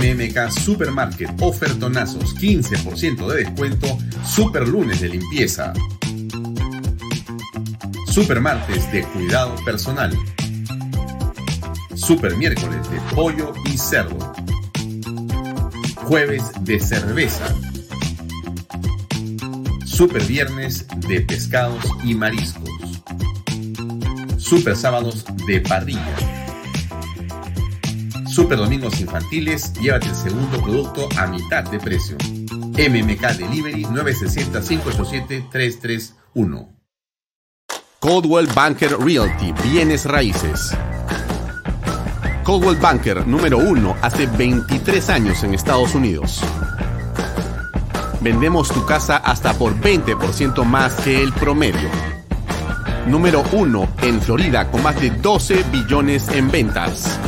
MMK Supermarket, ofertonazos, 15% de descuento, super lunes de limpieza. Supermartes de cuidado personal. Super miércoles de pollo y cerdo. Jueves de cerveza. Super viernes de pescados y mariscos. Super sábados de parrilla. Super domingos infantiles, llévate el segundo producto a mitad de precio. MMK Delivery 960-587-331. Coldwell Banker Realty, bienes raíces. Coldwell Banker número uno hace 23 años en Estados Unidos. Vendemos tu casa hasta por 20% más que el promedio. Número 1 en Florida con más de 12 billones en ventas.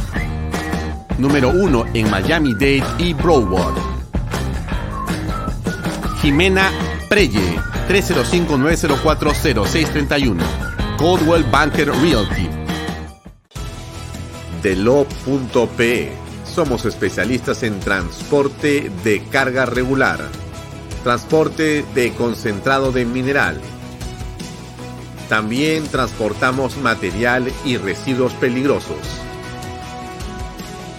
Número 1 en Miami-Dade y Broward. Jimena Preye, 305-904-0631. Coldwell Banker Realty. Delo.pe. Somos especialistas en transporte de carga regular transporte de concentrado de mineral. También transportamos material y residuos peligrosos.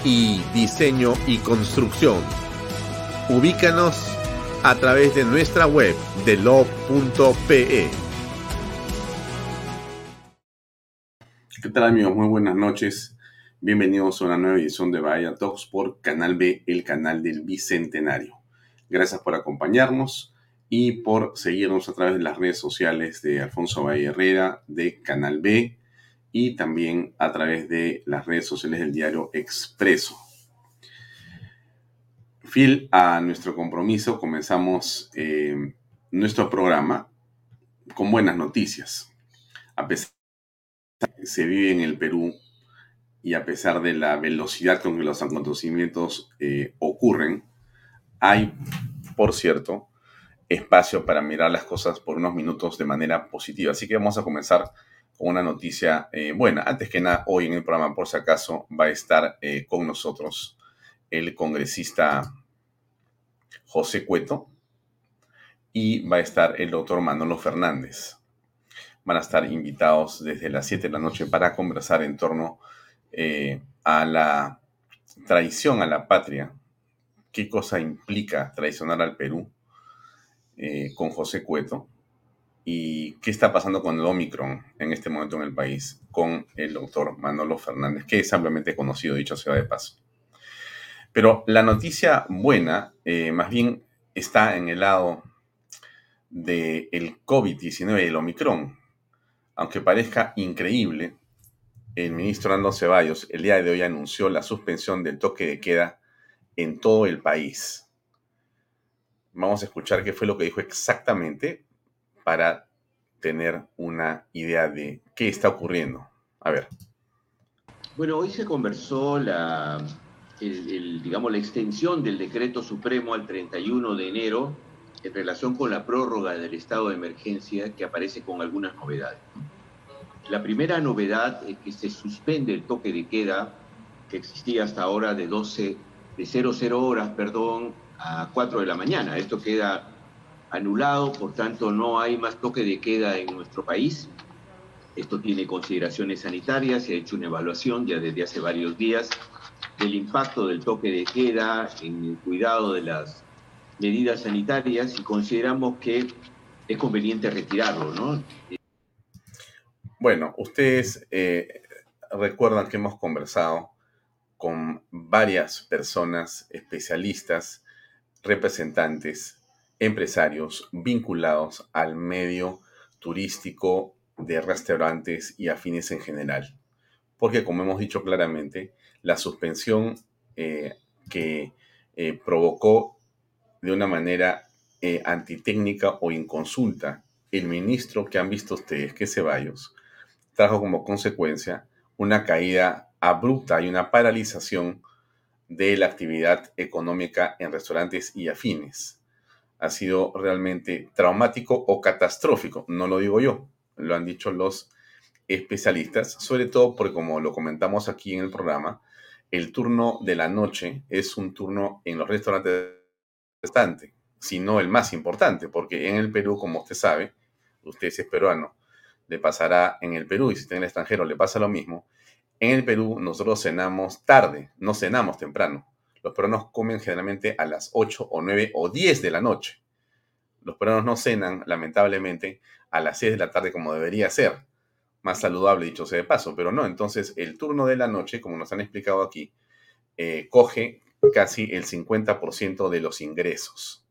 Y diseño y construcción. Ubícanos a través de nuestra web de lo.pe. ¿Qué tal amigos? Muy buenas noches. Bienvenidos a una nueva edición de Bahía Talks por Canal B, el canal del Bicentenario. Gracias por acompañarnos y por seguirnos a través de las redes sociales de Alfonso Valle Herrera, de Canal B y también a través de las redes sociales del diario Expreso. Fiel a nuestro compromiso, comenzamos eh, nuestro programa con buenas noticias. A pesar de que se vive en el Perú y a pesar de la velocidad con que los acontecimientos eh, ocurren, hay, por cierto, espacio para mirar las cosas por unos minutos de manera positiva. Así que vamos a comenzar con una noticia eh, buena. Antes que nada, hoy en el programa, por si acaso, va a estar eh, con nosotros el congresista José Cueto y va a estar el doctor Manolo Fernández. Van a estar invitados desde las 7 de la noche para conversar en torno eh, a la traición a la patria qué cosa implica traicionar al Perú con José Cueto y qué está pasando con el Omicron en este momento en el país con el doctor Manolo Fernández, que es ampliamente conocido, dicho sea de paso. Pero la noticia buena, eh, más bien, está en el lado del COVID-19 y el Omicron. Aunque parezca increíble, el ministro Ando Ceballos el día de hoy anunció la suspensión del toque de queda en todo el país. Vamos a escuchar qué fue lo que dijo exactamente para tener una idea de qué está ocurriendo. A ver. Bueno, hoy se conversó la, digamos, la extensión del decreto supremo al 31 de enero en relación con la prórroga del estado de emergencia que aparece con algunas novedades. La primera novedad es que se suspende el toque de queda que existía hasta ahora de 12 de 00 horas, perdón, a 4 de la mañana. Esto queda anulado, por tanto no hay más toque de queda en nuestro país. Esto tiene consideraciones sanitarias, se ha hecho una evaluación ya desde hace varios días del impacto del toque de queda en el cuidado de las medidas sanitarias y consideramos que es conveniente retirarlo, ¿no? Bueno, ustedes eh, recuerdan que hemos conversado con varias personas especialistas, representantes, empresarios vinculados al medio turístico de restaurantes y afines en general. Porque como hemos dicho claramente, la suspensión eh, que eh, provocó de una manera eh, antitécnica o inconsulta el ministro que han visto ustedes, que es Ceballos, trajo como consecuencia una caída abrupta y una paralización de la actividad económica en restaurantes y afines. Ha sido realmente traumático o catastrófico, no lo digo yo, lo han dicho los especialistas, sobre todo porque como lo comentamos aquí en el programa, el turno de la noche es un turno en los restaurantes bastante, si no el más importante, porque en el Perú, como usted sabe, usted es peruano, le pasará en el Perú y si está en el extranjero le pasa lo mismo. En el Perú nosotros cenamos tarde, no cenamos temprano. Los peruanos comen generalmente a las 8 o 9 o 10 de la noche. Los peruanos no cenan, lamentablemente, a las 6 de la tarde como debería ser. Más saludable, dicho sea de paso, pero no. Entonces, el turno de la noche, como nos han explicado aquí, eh, coge casi el 50% de los ingresos.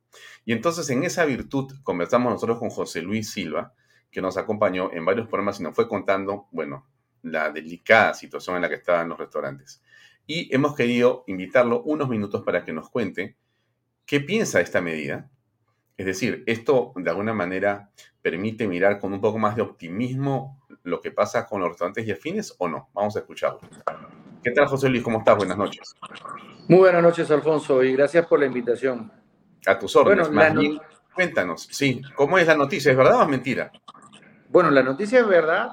Y entonces, en esa virtud, conversamos nosotros con José Luis Silva, que nos acompañó en varios programas y nos fue contando, bueno, la delicada situación en la que estaban los restaurantes. Y hemos querido invitarlo unos minutos para que nos cuente qué piensa esta medida. Es decir, esto de alguna manera permite mirar con un poco más de optimismo lo que pasa con los restaurantes y afines o no. Vamos a escucharlo. ¿Qué tal, José Luis? ¿Cómo estás? Buenas noches. Muy buenas noches, Alfonso, y gracias por la invitación. A tus órdenes. Bueno, cuéntanos, sí, ¿cómo es la noticia? ¿Es verdad o es mentira? Bueno, la noticia es verdad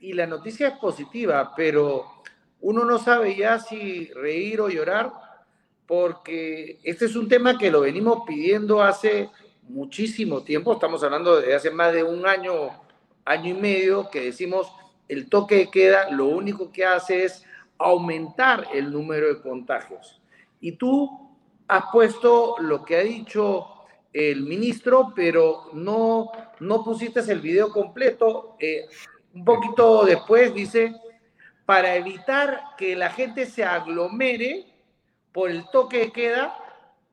y la noticia es positiva, pero uno no sabe ya si reír o llorar, porque este es un tema que lo venimos pidiendo hace muchísimo tiempo, estamos hablando de hace más de un año, año y medio, que decimos el toque de queda lo único que hace es aumentar el número de contagios. Y tú has puesto lo que ha dicho el ministro, pero no, no pusiste el video completo. Eh, un poquito después dice, para evitar que la gente se aglomere por el toque de queda,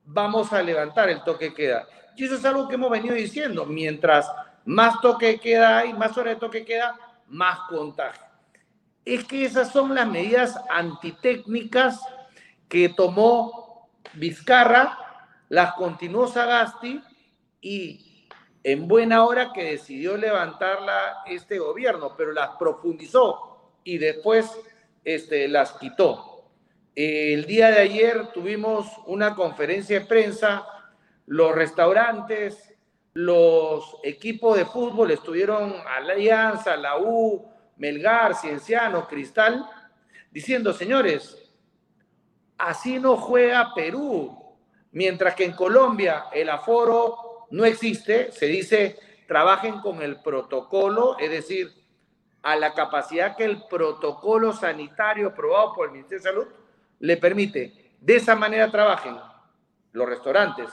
vamos a levantar el toque de queda. Y eso es algo que hemos venido diciendo. Mientras más toque de queda hay, más horas de toque de queda, más contagio. Es que esas son las medidas antitécnicas que tomó Vizcarra las continuó Sagasti y en buena hora que decidió levantarla este gobierno, pero las profundizó y después este, las quitó. El día de ayer tuvimos una conferencia de prensa, los restaurantes, los equipos de fútbol estuvieron Alianza, la U, Melgar, Cienciano, Cristal, diciendo, señores, así no juega Perú, Mientras que en Colombia el aforo no existe, se dice trabajen con el protocolo, es decir, a la capacidad que el protocolo sanitario aprobado por el Ministerio de Salud le permite. De esa manera trabajen los restaurantes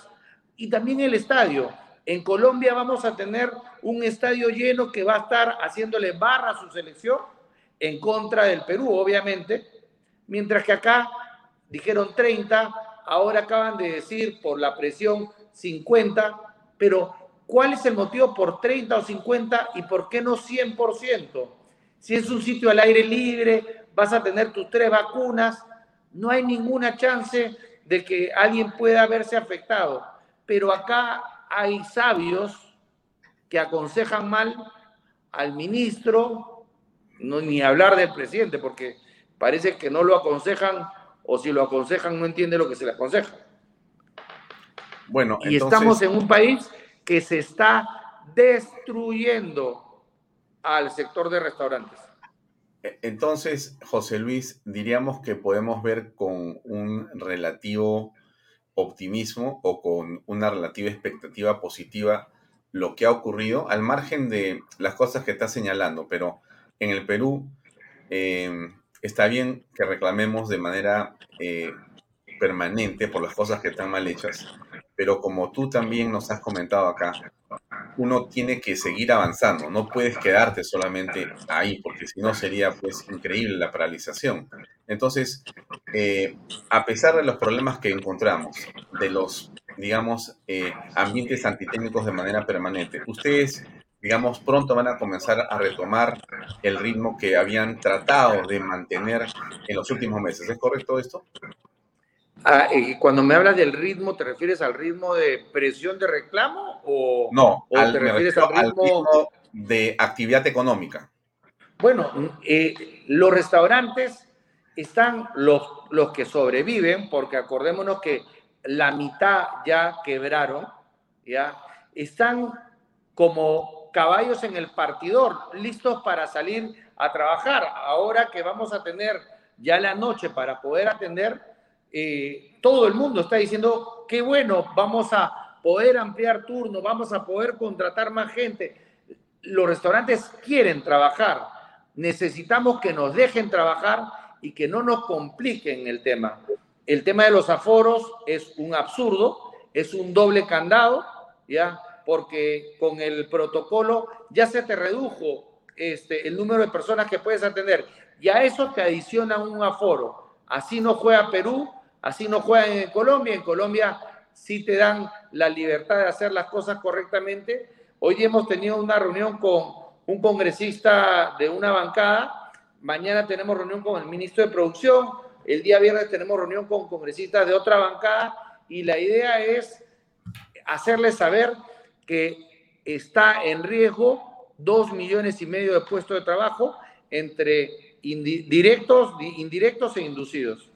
y también el estadio. En Colombia vamos a tener un estadio lleno que va a estar haciéndole barra a su selección en contra del Perú, obviamente, mientras que acá dijeron 30, ahora acaban de decir por la presión 50, pero ¿cuál es el motivo por 30 o 50 y por qué no 100%? Si es un sitio al aire libre, vas a tener tus tres vacunas, no hay ninguna chance de que alguien pueda verse afectado. Pero acá hay sabios que aconsejan mal al ministro, no, ni hablar del presidente, porque parece que no lo aconsejan o si lo aconsejan no entiende lo que se le aconseja. Bueno, y estamos en un país que se está destruyendo al sector de restaurantes. E, entonces, José Luis, diríamos que podemos ver con un relativo optimismo o con una relativa expectativa positiva lo que ha ocurrido, al margen de las cosas que está señalando, pero en el Perú, eh, está bien que reclamemos de manera eh, permanente por las cosas que están mal hechas, pero como tú también nos has comentado acá, uno tiene que seguir avanzando, no puedes quedarte solamente ahí, porque si no sería pues increíble la paralización. Entonces, eh, a pesar de los problemas que encontramos, de los, digamos, eh, ambientes antitécnicos de manera permanente, ustedes digamos, pronto van a comenzar a retomar el ritmo que habían tratado de mantener en los últimos meses. ¿Es correcto esto? Ah, cuando me hablas del ritmo, ¿te refieres al ritmo de presión de reclamo o, no, te refieres al ritmo... de actividad económica? Bueno, eh, los restaurantes están los, los que sobreviven, porque acordémonos que la mitad ya quebraron, ya están como caballos en el partidor, listos para salir a trabajar. Ahora que vamos a tener ya la noche para poder atender, eh, todo el mundo está diciendo, qué bueno, vamos a poder ampliar turnos, vamos a poder contratar más gente. Los restaurantes quieren trabajar, necesitamos que nos dejen trabajar y que no nos compliquen el tema. El tema de los aforos es un absurdo, es un doble candado, ¿ya? Porque con el protocolo ya se te redujo este, el número de personas que puedes atender y a eso te adiciona un aforo. Así no juega Perú, así no juega en Colombia. En Colombia sí te dan la libertad de hacer las cosas correctamente. Hoy hemos tenido una reunión con un congresista de una bancada. Mañana tenemos reunión con el ministro de Producción. El día viernes tenemos reunión con congresistas de otra bancada. Y la idea es hacerles saber que está en riesgo dos millones y medio de puestos de trabajo entre directos, indirectos e inducidos.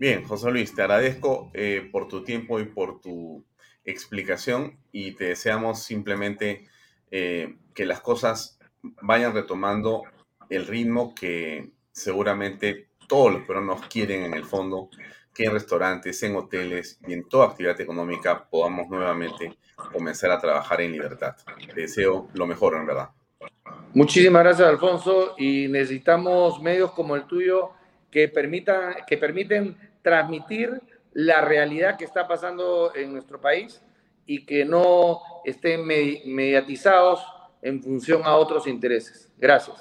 Bien, José Luis, te agradezco eh, por tu tiempo y por tu explicación y te deseamos simplemente eh, que las cosas vayan retomando el ritmo que seguramente todos los peruanos quieren en el fondo, que en restaurantes, en hoteles y en toda actividad económica podamos nuevamente comenzar a trabajar en libertad. Te deseo lo mejor, en verdad. Muchísimas gracias, Alfonso, y necesitamos medios como el tuyo que, permitan, que permiten transmitir la realidad que está pasando en nuestro país y que no estén mediatizados en función a otros intereses. Gracias.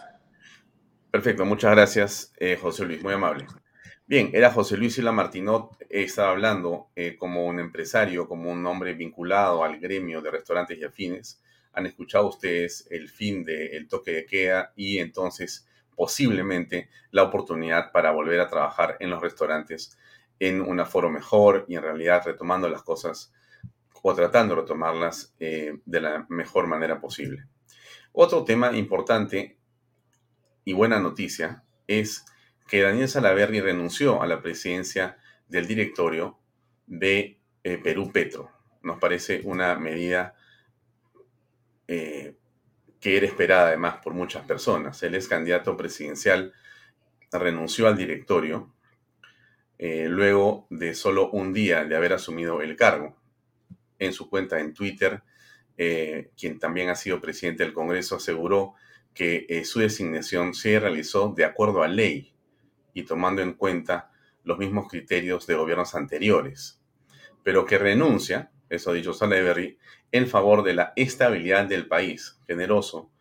Perfecto, muchas gracias, eh, José Luis, muy amable. Bien, era José Luis Sila Martinot, estaba hablando eh, como un empresario, como un hombre vinculado al gremio de restaurantes y afines han escuchado ustedes el fin del toque de queda y entonces posiblemente la oportunidad para volver a trabajar en los restaurantes en un aforo mejor y en realidad retomando las cosas o tratando de retomarlas eh, de la mejor manera posible. Otro tema importante y buena noticia es que Daniel Salaverri renunció a la presidencia del directorio de eh, Perú Petro. Nos parece una medida eh, que era esperada además por muchas personas. Él es candidato presidencial, renunció al directorio eh, luego de solo un día de haber asumido el cargo. En su cuenta en Twitter, eh, quien también ha sido presidente del Congreso, aseguró que su designación se realizó de acuerdo a ley y tomando en cuenta los mismos criterios de gobiernos anteriores, pero que renuncia, eso ha dicho Salaverry, en favor de la estabilidad del país. Generoso,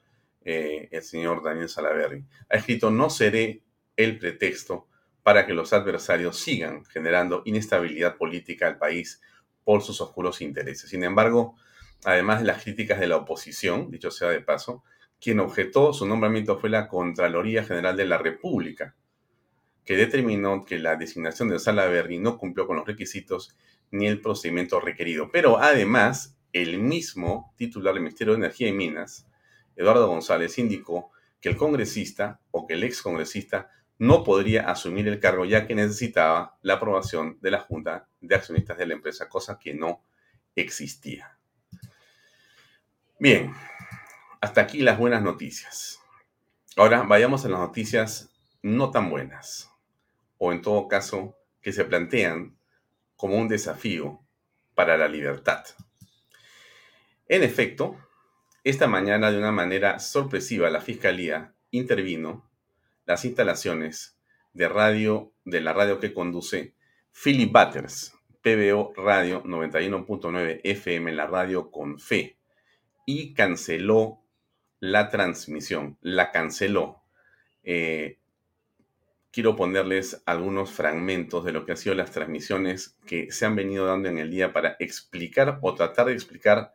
eh, el señor Daniel Salaverry. Ha escrito, no seré el pretexto para que los adversarios sigan generando inestabilidad política al país por sus oscuros intereses. Sin embargo, además de las críticas de la oposición, dicho sea de paso, quien objetó su nombramiento fue la Contraloría General de la República, que determinó que la designación de Salaverry no cumplió con los requisitos ni el procedimiento requerido. Pero además, el mismo titular del Ministerio de Energía y Minas, Eduardo González, indicó que el congresista o que el ex congresista no podría asumir el cargo ya que necesitaba la aprobación de la Junta de Accionistas de la empresa, cosa que no existía. Bien, hasta aquí las buenas noticias. Ahora vayamos a las noticias no tan buenas, o en todo caso que se plantean como un desafío para la libertad. En efecto, esta mañana de una manera sorpresiva la Fiscalía intervino las instalaciones de radio de la radio que conduce Philip Butters, PBO Radio 91.9 FM, la radio con fe, y canceló la transmisión, la canceló. Eh, quiero ponerles algunos fragmentos de lo que han sido las transmisiones que se han venido dando en el día para explicar o tratar de explicar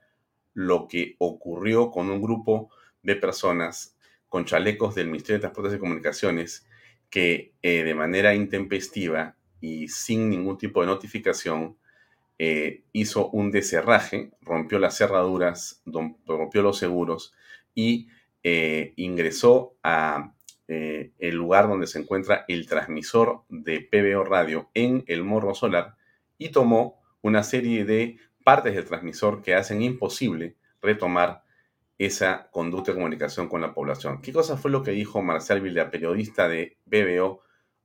lo que ocurrió con un grupo de personas con chalecos del Ministerio de Transportes y Comunicaciones que eh, de manera intempestiva y sin ningún tipo de notificación eh, hizo un deserraje, rompió las cerraduras, rompió los seguros y eh, ingresó a el lugar donde se encuentra el transmisor de PBO Radio en el Morro Solar y tomó una serie de partes del transmisor que hacen imposible retomar esa conducta de comunicación con la población. ¿Qué cosa fue lo que dijo Marcel Villa, periodista de BBO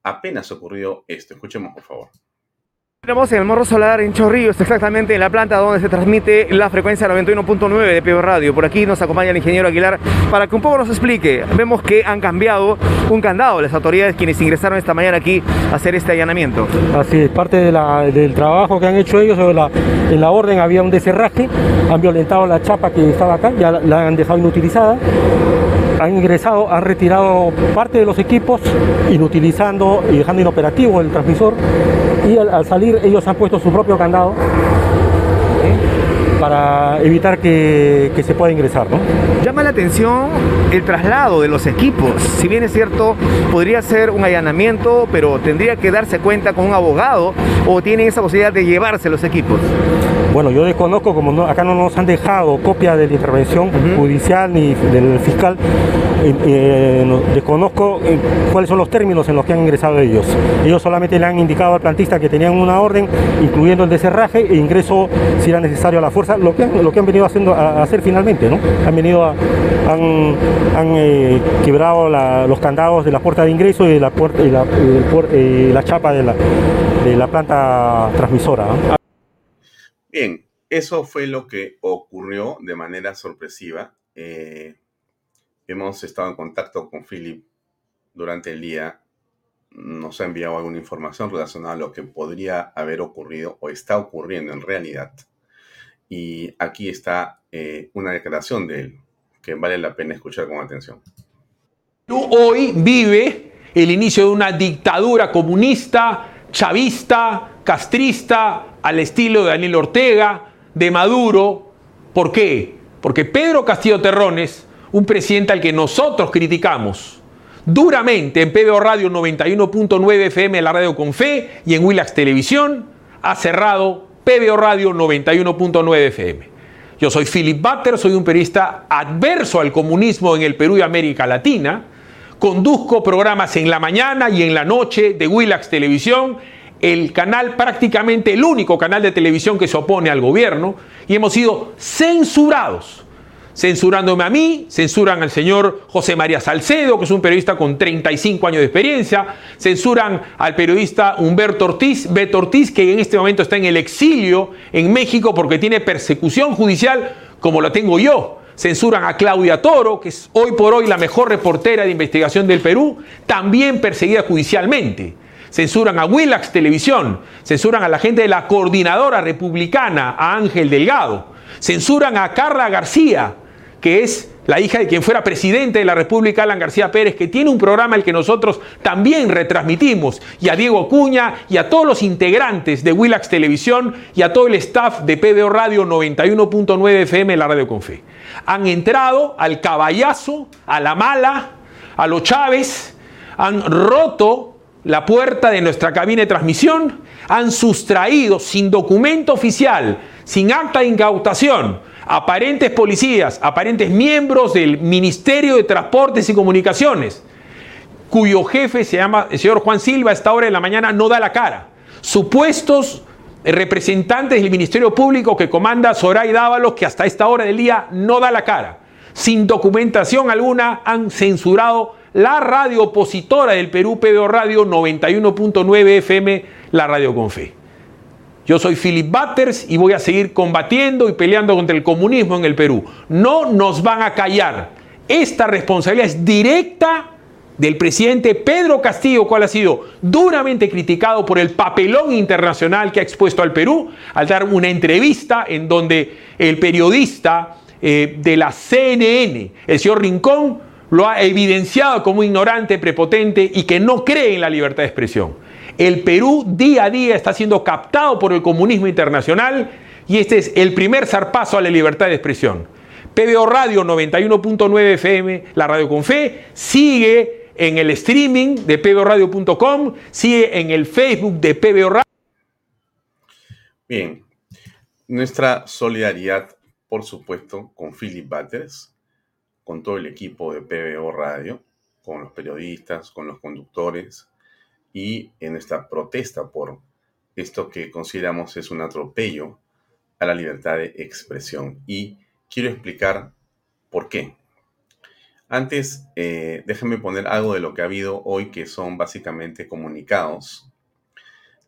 apenas ocurrió esto. Escuchemos, por favor. Estamos en el Morro Solar en Chorrillos, exactamente en la planta donde se transmite la frecuencia 91.9 de PBO Radio. Por aquí nos acompaña el ingeniero Aguilar para que un poco nos explique. Vemos que han cambiado un candado las autoridades quienes ingresaron esta mañana aquí a hacer este allanamiento. Así es, parte del trabajo que han hecho ellos, en la orden había un deserraje, han violentado la chapa que estaba acá, ya la han dejado inutilizada han ingresado, han retirado parte de los equipos, inutilizando y dejando inoperativo el transmisor y al, salir ellos han puesto su propio candado para evitar que, se pueda ingresar. Llama la atención el traslado de los equipos. Si bien es cierto, podría ser un allanamiento, pero tendría que darse cuenta con un abogado o tienen esa posibilidad de llevarse los equipos. Bueno, yo desconozco, como acá no nos han dejado copia de la intervención judicial ni del fiscal, eh, eh, desconozco eh, cuáles son los términos en los que han ingresado ellos. Ellos solamente le han indicado al plantista que tenían una orden, incluyendo el deserraje e ingreso si era necesario a la fuerza, lo que han, lo que han venido haciendo, a, hacer finalmente, ¿no? Han venido a, han, quebrado los candados de la puerta de ingreso y la, puerta, y la, chapa de la, de la planta transmisora. Bien, eso fue lo que ocurrió de manera sorpresiva. Eh, hemos estado en contacto con Philip durante el día. Nos ha enviado alguna información relacionada a lo que podría haber ocurrido o está ocurriendo en realidad. Y aquí está eh, una declaración de él que vale la pena escuchar con atención. Hoy vive el inicio de una dictadura comunista, chavista, castrista, al estilo de Daniel Ortega, de Maduro. ¿Por qué? Porque Pedro Castillo Terrones, un presidente al que nosotros criticamos duramente en PBO Radio 91.9 FM, la radio con fe, y en Willax Televisión, ha cerrado PBO Radio 91.9 FM. Yo soy Philip Butter, soy un periodista adverso al comunismo en el Perú y América Latina. Conduzco programas en la mañana y en la noche de Willax Televisión el canal, prácticamente el único canal de televisión que se opone al gobierno, y hemos sido censurados. Censurándome a mí, censuran al señor José María Salcedo, que es un periodista con 35 años de experiencia, censuran al periodista Humberto Ortiz, Beto Ortiz, que en este momento está en el exilio en México porque tiene persecución judicial como la tengo yo. Censuran a Claudia Toro, que es hoy por hoy la mejor reportera de investigación del Perú, también perseguida judicialmente censuran a Willax Televisión, censuran a la gente de la coordinadora republicana, a Ángel Delgado, censuran a Carla García, que es la hija de quien fuera presidente de la República, Alan García Pérez, que tiene un programa el que nosotros también retransmitimos, y a Diego Acuña y a todos los integrantes de Willax Televisión y a todo el staff de PBO Radio 91.9 FM, la Radio Confe. Han entrado al caballazo, a la mala, a los Chávez, han roto la puerta de nuestra cabina de transmisión, han sustraído sin documento oficial, sin acta de incautación, aparentes policías, aparentes miembros del Ministerio de Transportes y Comunicaciones, cuyo jefe se llama el señor Juan Silva a esta hora de la mañana no da la cara. Supuestos representantes del Ministerio Público que comanda Soray Dávalos, que hasta esta hora del día no da la cara. Sin documentación alguna han censurado la radio opositora del Perú, PBO Radio 91.9 FM, la radio con fe. Yo soy Philip Butters y voy a seguir combatiendo y peleando contra el comunismo en el Perú. No nos van a callar. Esta responsabilidad es directa del presidente Pedro Castillo, cual ha sido duramente criticado por el papelón internacional que ha expuesto al Perú al dar una entrevista en donde el periodista eh, de la CNN, el señor Rincón, lo ha evidenciado como ignorante, prepotente y que no cree en la libertad de expresión. El Perú día a día está siendo captado por el comunismo internacional y este es el primer zarpazo a la libertad de expresión. PBO Radio 91.9 FM, la radio con fe, sigue en el streaming de pboradio.com, sigue en el Facebook de PBO Radio. Bien, nuestra solidaridad, por supuesto, con Philip Batters con todo el equipo de PBO Radio, con los periodistas, con los conductores y en esta protesta por esto que consideramos es un atropello a la libertad de expresión. Y quiero explicar por qué. Antes, eh, déjenme poner algo de lo que ha habido hoy, que son básicamente comunicados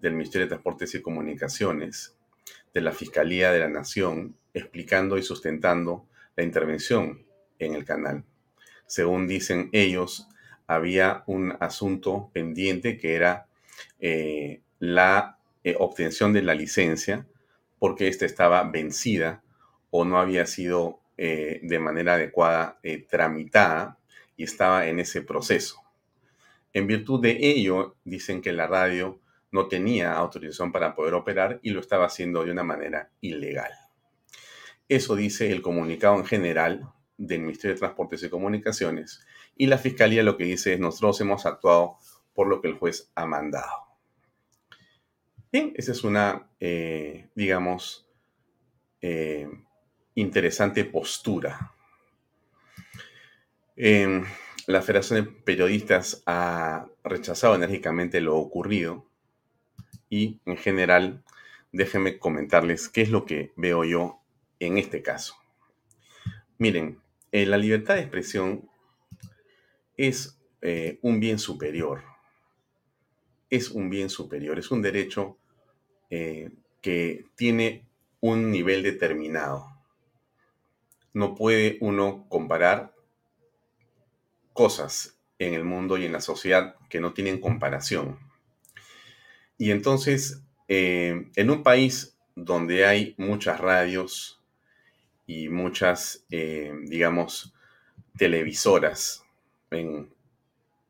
del Ministerio de Transportes y Comunicaciones, de la Fiscalía de la Nación, explicando y sustentando la intervención en el canal. Según dicen ellos, había un asunto pendiente que era eh, la eh, obtención de la licencia porque ésta estaba vencida o no había sido eh, de manera adecuada tramitada y estaba en ese proceso. En virtud de ello, dicen que la radio no tenía autorización para poder operar y lo estaba haciendo de una manera ilegal. Eso dice el comunicado en general del Ministerio de Transportes y Comunicaciones y la Fiscalía lo que dice es nosotros hemos actuado por lo que el juez ha mandado. Bien, esa es una, eh, digamos, eh, interesante postura. Em, la Federación de Periodistas ha rechazado enérgicamente lo ocurrido y en general déjenme comentarles qué es lo que veo yo en este caso. Miren, eh, la libertad de expresión es eh, un bien superior. Es un bien superior, es un derecho eh, que tiene un nivel determinado. No puede uno comparar cosas en el mundo y en la sociedad que no tienen comparación. Y entonces, en un país donde hay muchas radios, y muchas, eh, digamos, televisoras en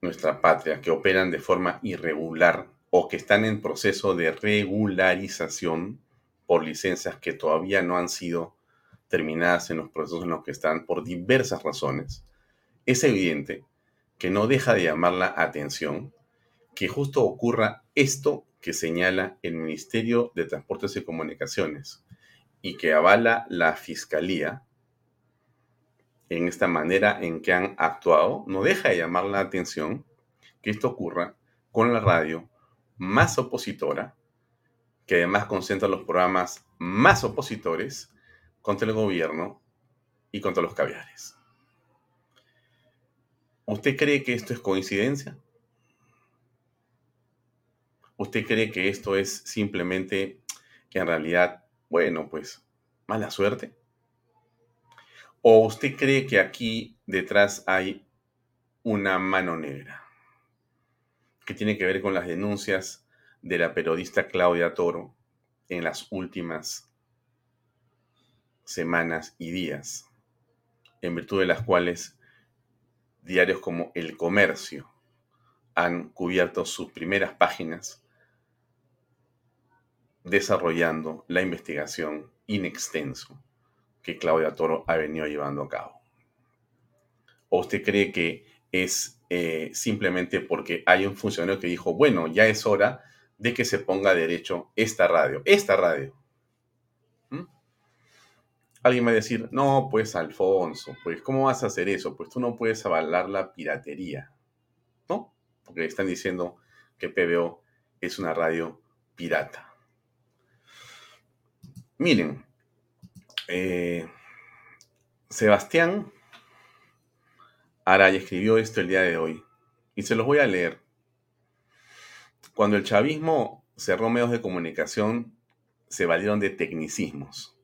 nuestra patria que operan de forma irregular o que están en proceso de regularización por licencias que todavía no han sido terminadas en los procesos en los que están por diversas razones, es evidente que no deja de llamar la atención que justo ocurra esto que señala el Ministerio de Transportes y Comunicaciones, y que avala la fiscalía en esta manera en que han actuado, no deja de llamar la atención que esto ocurra con la radio más opositora, que además concentra los programas más opositores contra el gobierno y contra los caviares. ¿Usted cree que esto es coincidencia? ¿Usted cree que esto es simplemente, en realidad, bueno, pues mala suerte. ¿O usted cree que aquí detrás hay una mano negra que tiene que ver con las denuncias de la periodista Claudia Toro en las últimas semanas y días, en virtud de las cuales diarios como El Comercio han cubierto sus primeras páginas desarrollando la investigación in extenso que Claudia Toro ha venido llevando a cabo. ¿O usted cree que es eh, simplemente porque hay un funcionario que dijo, bueno, ya es hora de que se ponga derecho esta radio, esta radio? ¿Mm? Alguien va a decir, no, pues Alfonso, pues ¿cómo vas a hacer eso? Pues tú no puedes avalar la piratería, ¿no? Porque están diciendo que PBO es una radio pirata. Miren, eh, Sebastián Araya escribió esto el día de hoy y se los voy a leer. Cuando el chavismo cerró medios de comunicación, se valieron de tecnicismos.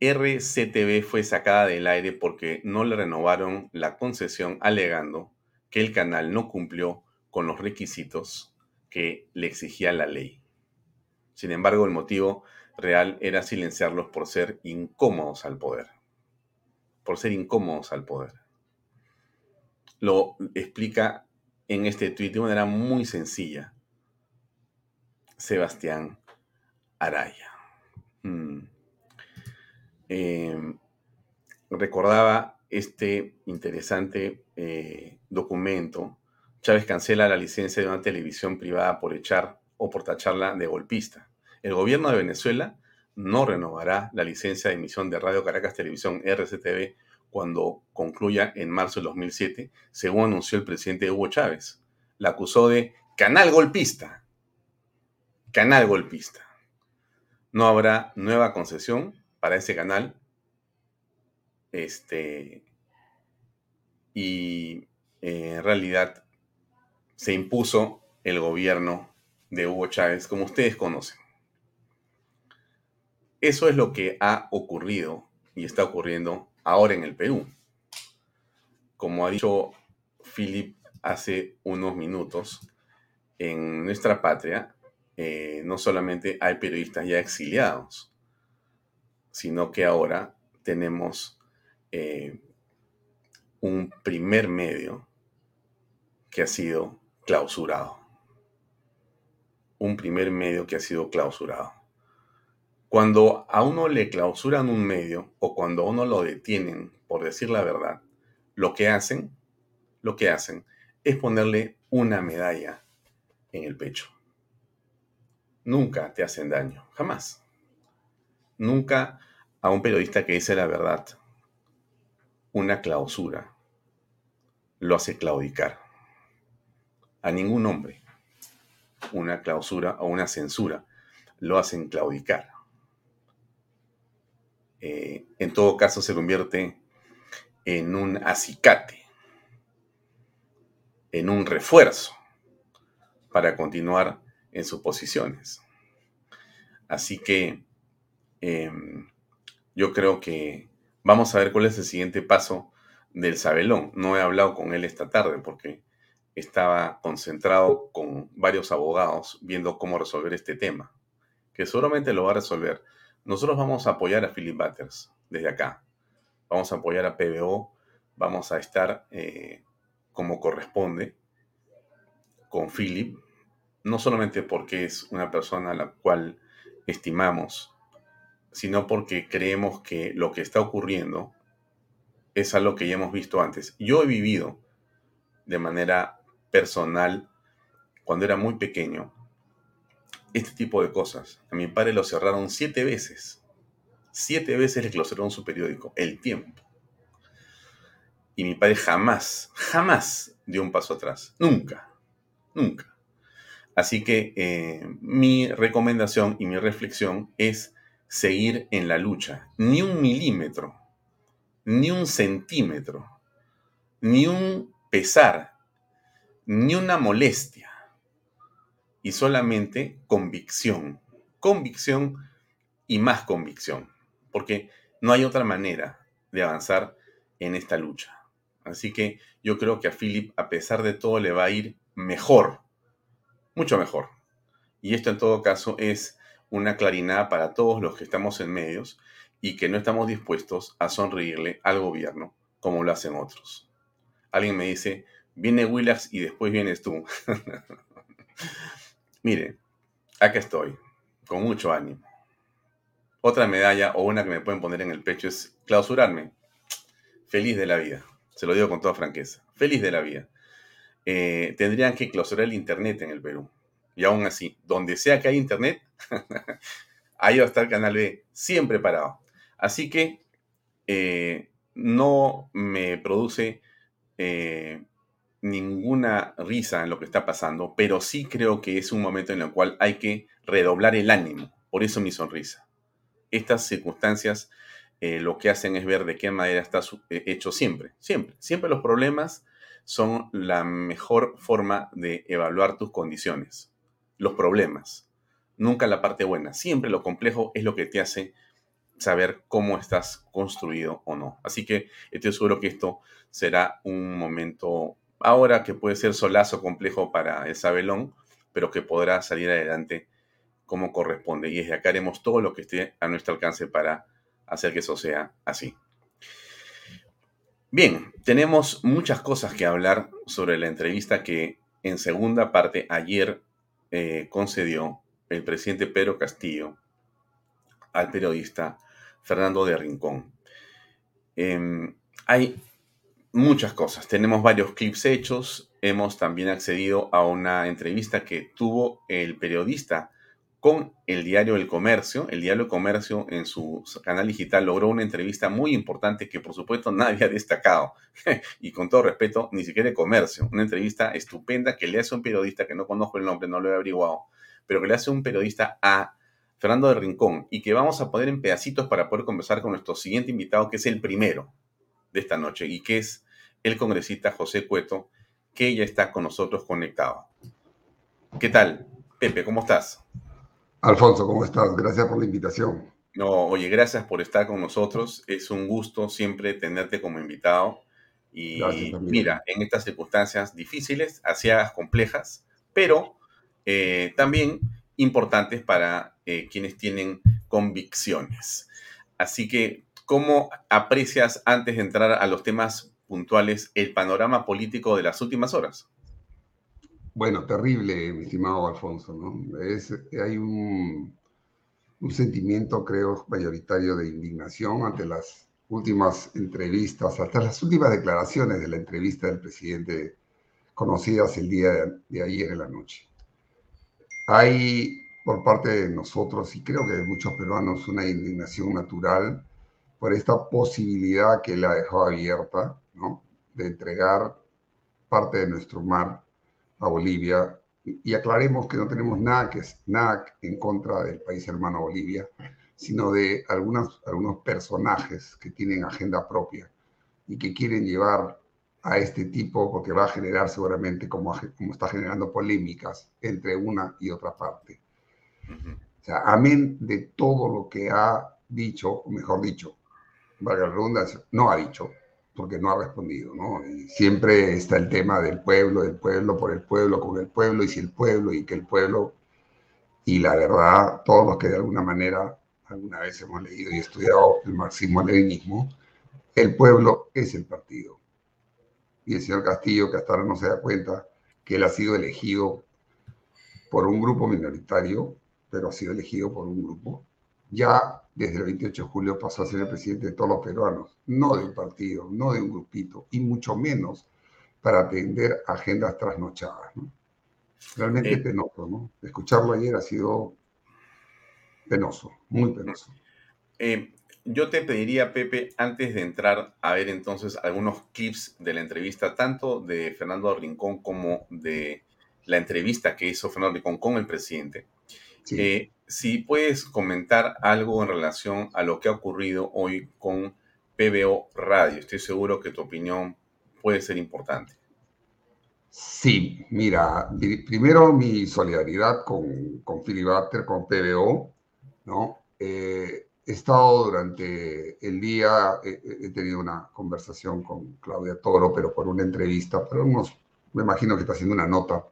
RCTV fue sacada del aire porque no le renovaron la concesión alegando que el canal no cumplió con los requisitos que le exigía la ley. Sin embargo, el motivo real era silenciarlos por ser incómodos al poder. Por ser incómodos al poder. Lo explica en este tuit de manera muy sencilla. Sebastián Araya. Mm. Em, recordaba este interesante eh, documento. Chávez cancela la licencia de una televisión privada por echar o por tacharla de golpista. El gobierno de Venezuela no renovará la licencia de emisión de Radio Caracas Televisión RCTV cuando concluya en marzo de 2007, según anunció el presidente Hugo Chávez. La acusó de canal golpista. Canal golpista. No habrá nueva concesión para ese canal este, y eh, en realidad se impuso el gobierno de Hugo Chávez, como ustedes conocen. Eso es lo que ha ocurrido y está ocurriendo ahora en el Perú. Como ha dicho Philip hace unos minutos, en nuestra patria eh, no solamente hay periodistas ya exiliados, sino que ahora tenemos eh, un primer medio que ha sido clausurado. Un primer medio que ha sido clausurado. Cuando a uno le clausuran un medio o cuando a uno lo detienen por decir la verdad, lo que hacen, lo que hacen es ponerle una medalla en el pecho. Nunca te hacen daño, jamás. Nunca a un periodista que dice la verdad, una clausura lo hace claudicar. A ningún hombre una clausura o una censura lo hacen claudicar. Eh, en todo caso se convierte en un acicate, en un refuerzo para continuar en sus posiciones. Así que em, yo creo que vamos a ver cuál es el siguiente paso del Sabelón. No he hablado con él esta tarde porque estaba concentrado con varios abogados viendo cómo resolver este tema, que seguramente lo va a resolver. Nosotros vamos a apoyar a Philip Butters desde acá. Vamos a apoyar a PBO. Vamos a estar eh, como corresponde con Philip, no solamente porque es una persona a la cual estimamos, sino porque creemos que lo que está ocurriendo es algo que ya hemos visto antes. Yo he vivido de manera personal, cuando era muy pequeño, este tipo de cosas. A mi padre lo cerraron siete veces. Siete veces le clausuraron su periódico, El Tiempo. Y mi padre jamás, jamás dio un paso atrás. Nunca, nunca. Así que eh, mi recomendación y mi reflexión es seguir en la lucha. Ni un milímetro, ni un centímetro, ni un pesar, ni una molestia. Y solamente convicción. Convicción y más convicción. Porque no hay otra manera de avanzar en esta lucha. Así que yo creo que a Philip, a pesar de todo, le va a ir mejor. Mucho mejor. Y esto en todo caso es una clarinada para todos los que estamos en medios y que no estamos dispuestos a sonreírle al gobierno como lo hacen otros. Alguien me dice, viene Willax y después vienes tú. Mire, acá estoy, con mucho ánimo. Otra medalla o una que me pueden poner en el pecho es clausurarme. Feliz de la vida, se lo digo con toda franqueza. Feliz de la vida. Eh, tendrían que clausurar el Internet en el Perú. Y aún así, donde sea que haya Internet, ahí va a estar Canal B, siempre parado. Así que eh, no me produce eh, ninguna risa en lo que está pasando, pero sí creo que es un momento en el cual hay que redoblar el ánimo. Por eso mi sonrisa. Estas circunstancias eh, lo que hacen es ver de qué manera está hecho siempre, siempre. Siempre los problemas son la mejor forma de evaluar tus condiciones. Los problemas, nunca la parte buena. Siempre lo complejo es lo que te hace saber cómo estás construido o no. Así que estoy seguro que esto será un momento ahora que puede ser solazo complejo para el Sabelón, pero que podrá salir adelante como corresponde. Y desde acá haremos todo lo que esté a nuestro alcance para hacer que eso sea así. Bien, tenemos muchas cosas que hablar sobre la entrevista que en segunda parte ayer eh, concedió el presidente Pedro Castillo al periodista Fernando de Rincón. Em, hay muchas cosas. Tenemos varios clips hechos. Hemos también accedido a una entrevista que tuvo el periodista con el diario El Comercio. El diario El Comercio en su canal digital logró una entrevista muy importante que por supuesto nadie ha destacado. y con todo respeto, ni siquiera El Comercio. Una entrevista estupenda que le hace un periodista que no conozco el nombre, no lo he averiguado, pero que le hace un periodista a Fernando de Rincón, y que vamos a poner en pedacitos para poder conversar con nuestro siguiente invitado, que es el primero de esta noche, y que es el congresista José Cueto, que ya está con nosotros conectado. ¿Qué tal, Pepe? ¿Cómo estás? Alfonso, ¿cómo estás? Gracias por la invitación. No, oye, gracias por estar con nosotros. Es un gusto siempre tenerte como invitado. Y mira, en estas circunstancias difíciles, asiagas, complejas, pero eh, también importantes para eh, quienes tienen convicciones. Así que, ¿cómo aprecias antes de entrar a los temas puntuales el panorama político de las últimas horas? Bueno, terrible, mi estimado Alfonso, ¿no? Es, hay un, un sentimiento, creo, mayoritario de indignación ante las últimas entrevistas, hasta las últimas declaraciones de la entrevista del presidente conocidas el día de, ayer en la noche. Hay por parte de nosotros, y creo que de muchos peruanos, una indignación natural por esta posibilidad que él ha dejado abierta, ¿no? De entregar parte de nuestro mar a Bolivia y aclaremos que no tenemos nada, que, nada en contra del país hermano Bolivia, sino de algunos, algunos personajes que tienen agenda propia y que quieren llevar a este tipo, porque va a generar seguramente, como, como está generando polémicas entre una y otra parte. O sea, amén de todo lo que ha dicho, o mejor dicho, no ha dicho, porque no ha respondido, ¿no? Siempre está el tema del pueblo, del pueblo, por el pueblo, con el pueblo, y si el pueblo, y que el pueblo, y la verdad, todos los que de alguna manera alguna vez hemos leído y estudiado el marxismo-leninismo, el pueblo es el partido. Y el señor Castillo, que hasta ahora no se da cuenta que él ha sido elegido por un grupo minoritario, pero ha sido elegido por un grupo, ya desde el 28 de julio pasó a ser el presidente de todos los peruanos, no de un partido, no de un grupito, y mucho menos para atender agendas trasnochadas. Realmente eh, penoso, ¿no? Escucharlo ayer ha sido penoso, muy penoso. Eh, yo te pediría, Pepe, antes de entrar a ver entonces algunos clips de la entrevista, tanto de Fernando Rincón como de la entrevista que hizo Fernando Rincón con el presidente, eh, si puedes comentar algo en relación a lo que ha ocurrido hoy con PBO Radio. Estoy seguro que tu opinión puede ser importante. Sí, mira, primero mi solidaridad con, con Filibuster, con PBO, ¿no? Eh, he estado durante el día, he tenido una conversación con Claudia Toro, pero por una entrevista, pero unos, me imagino que está haciendo una nota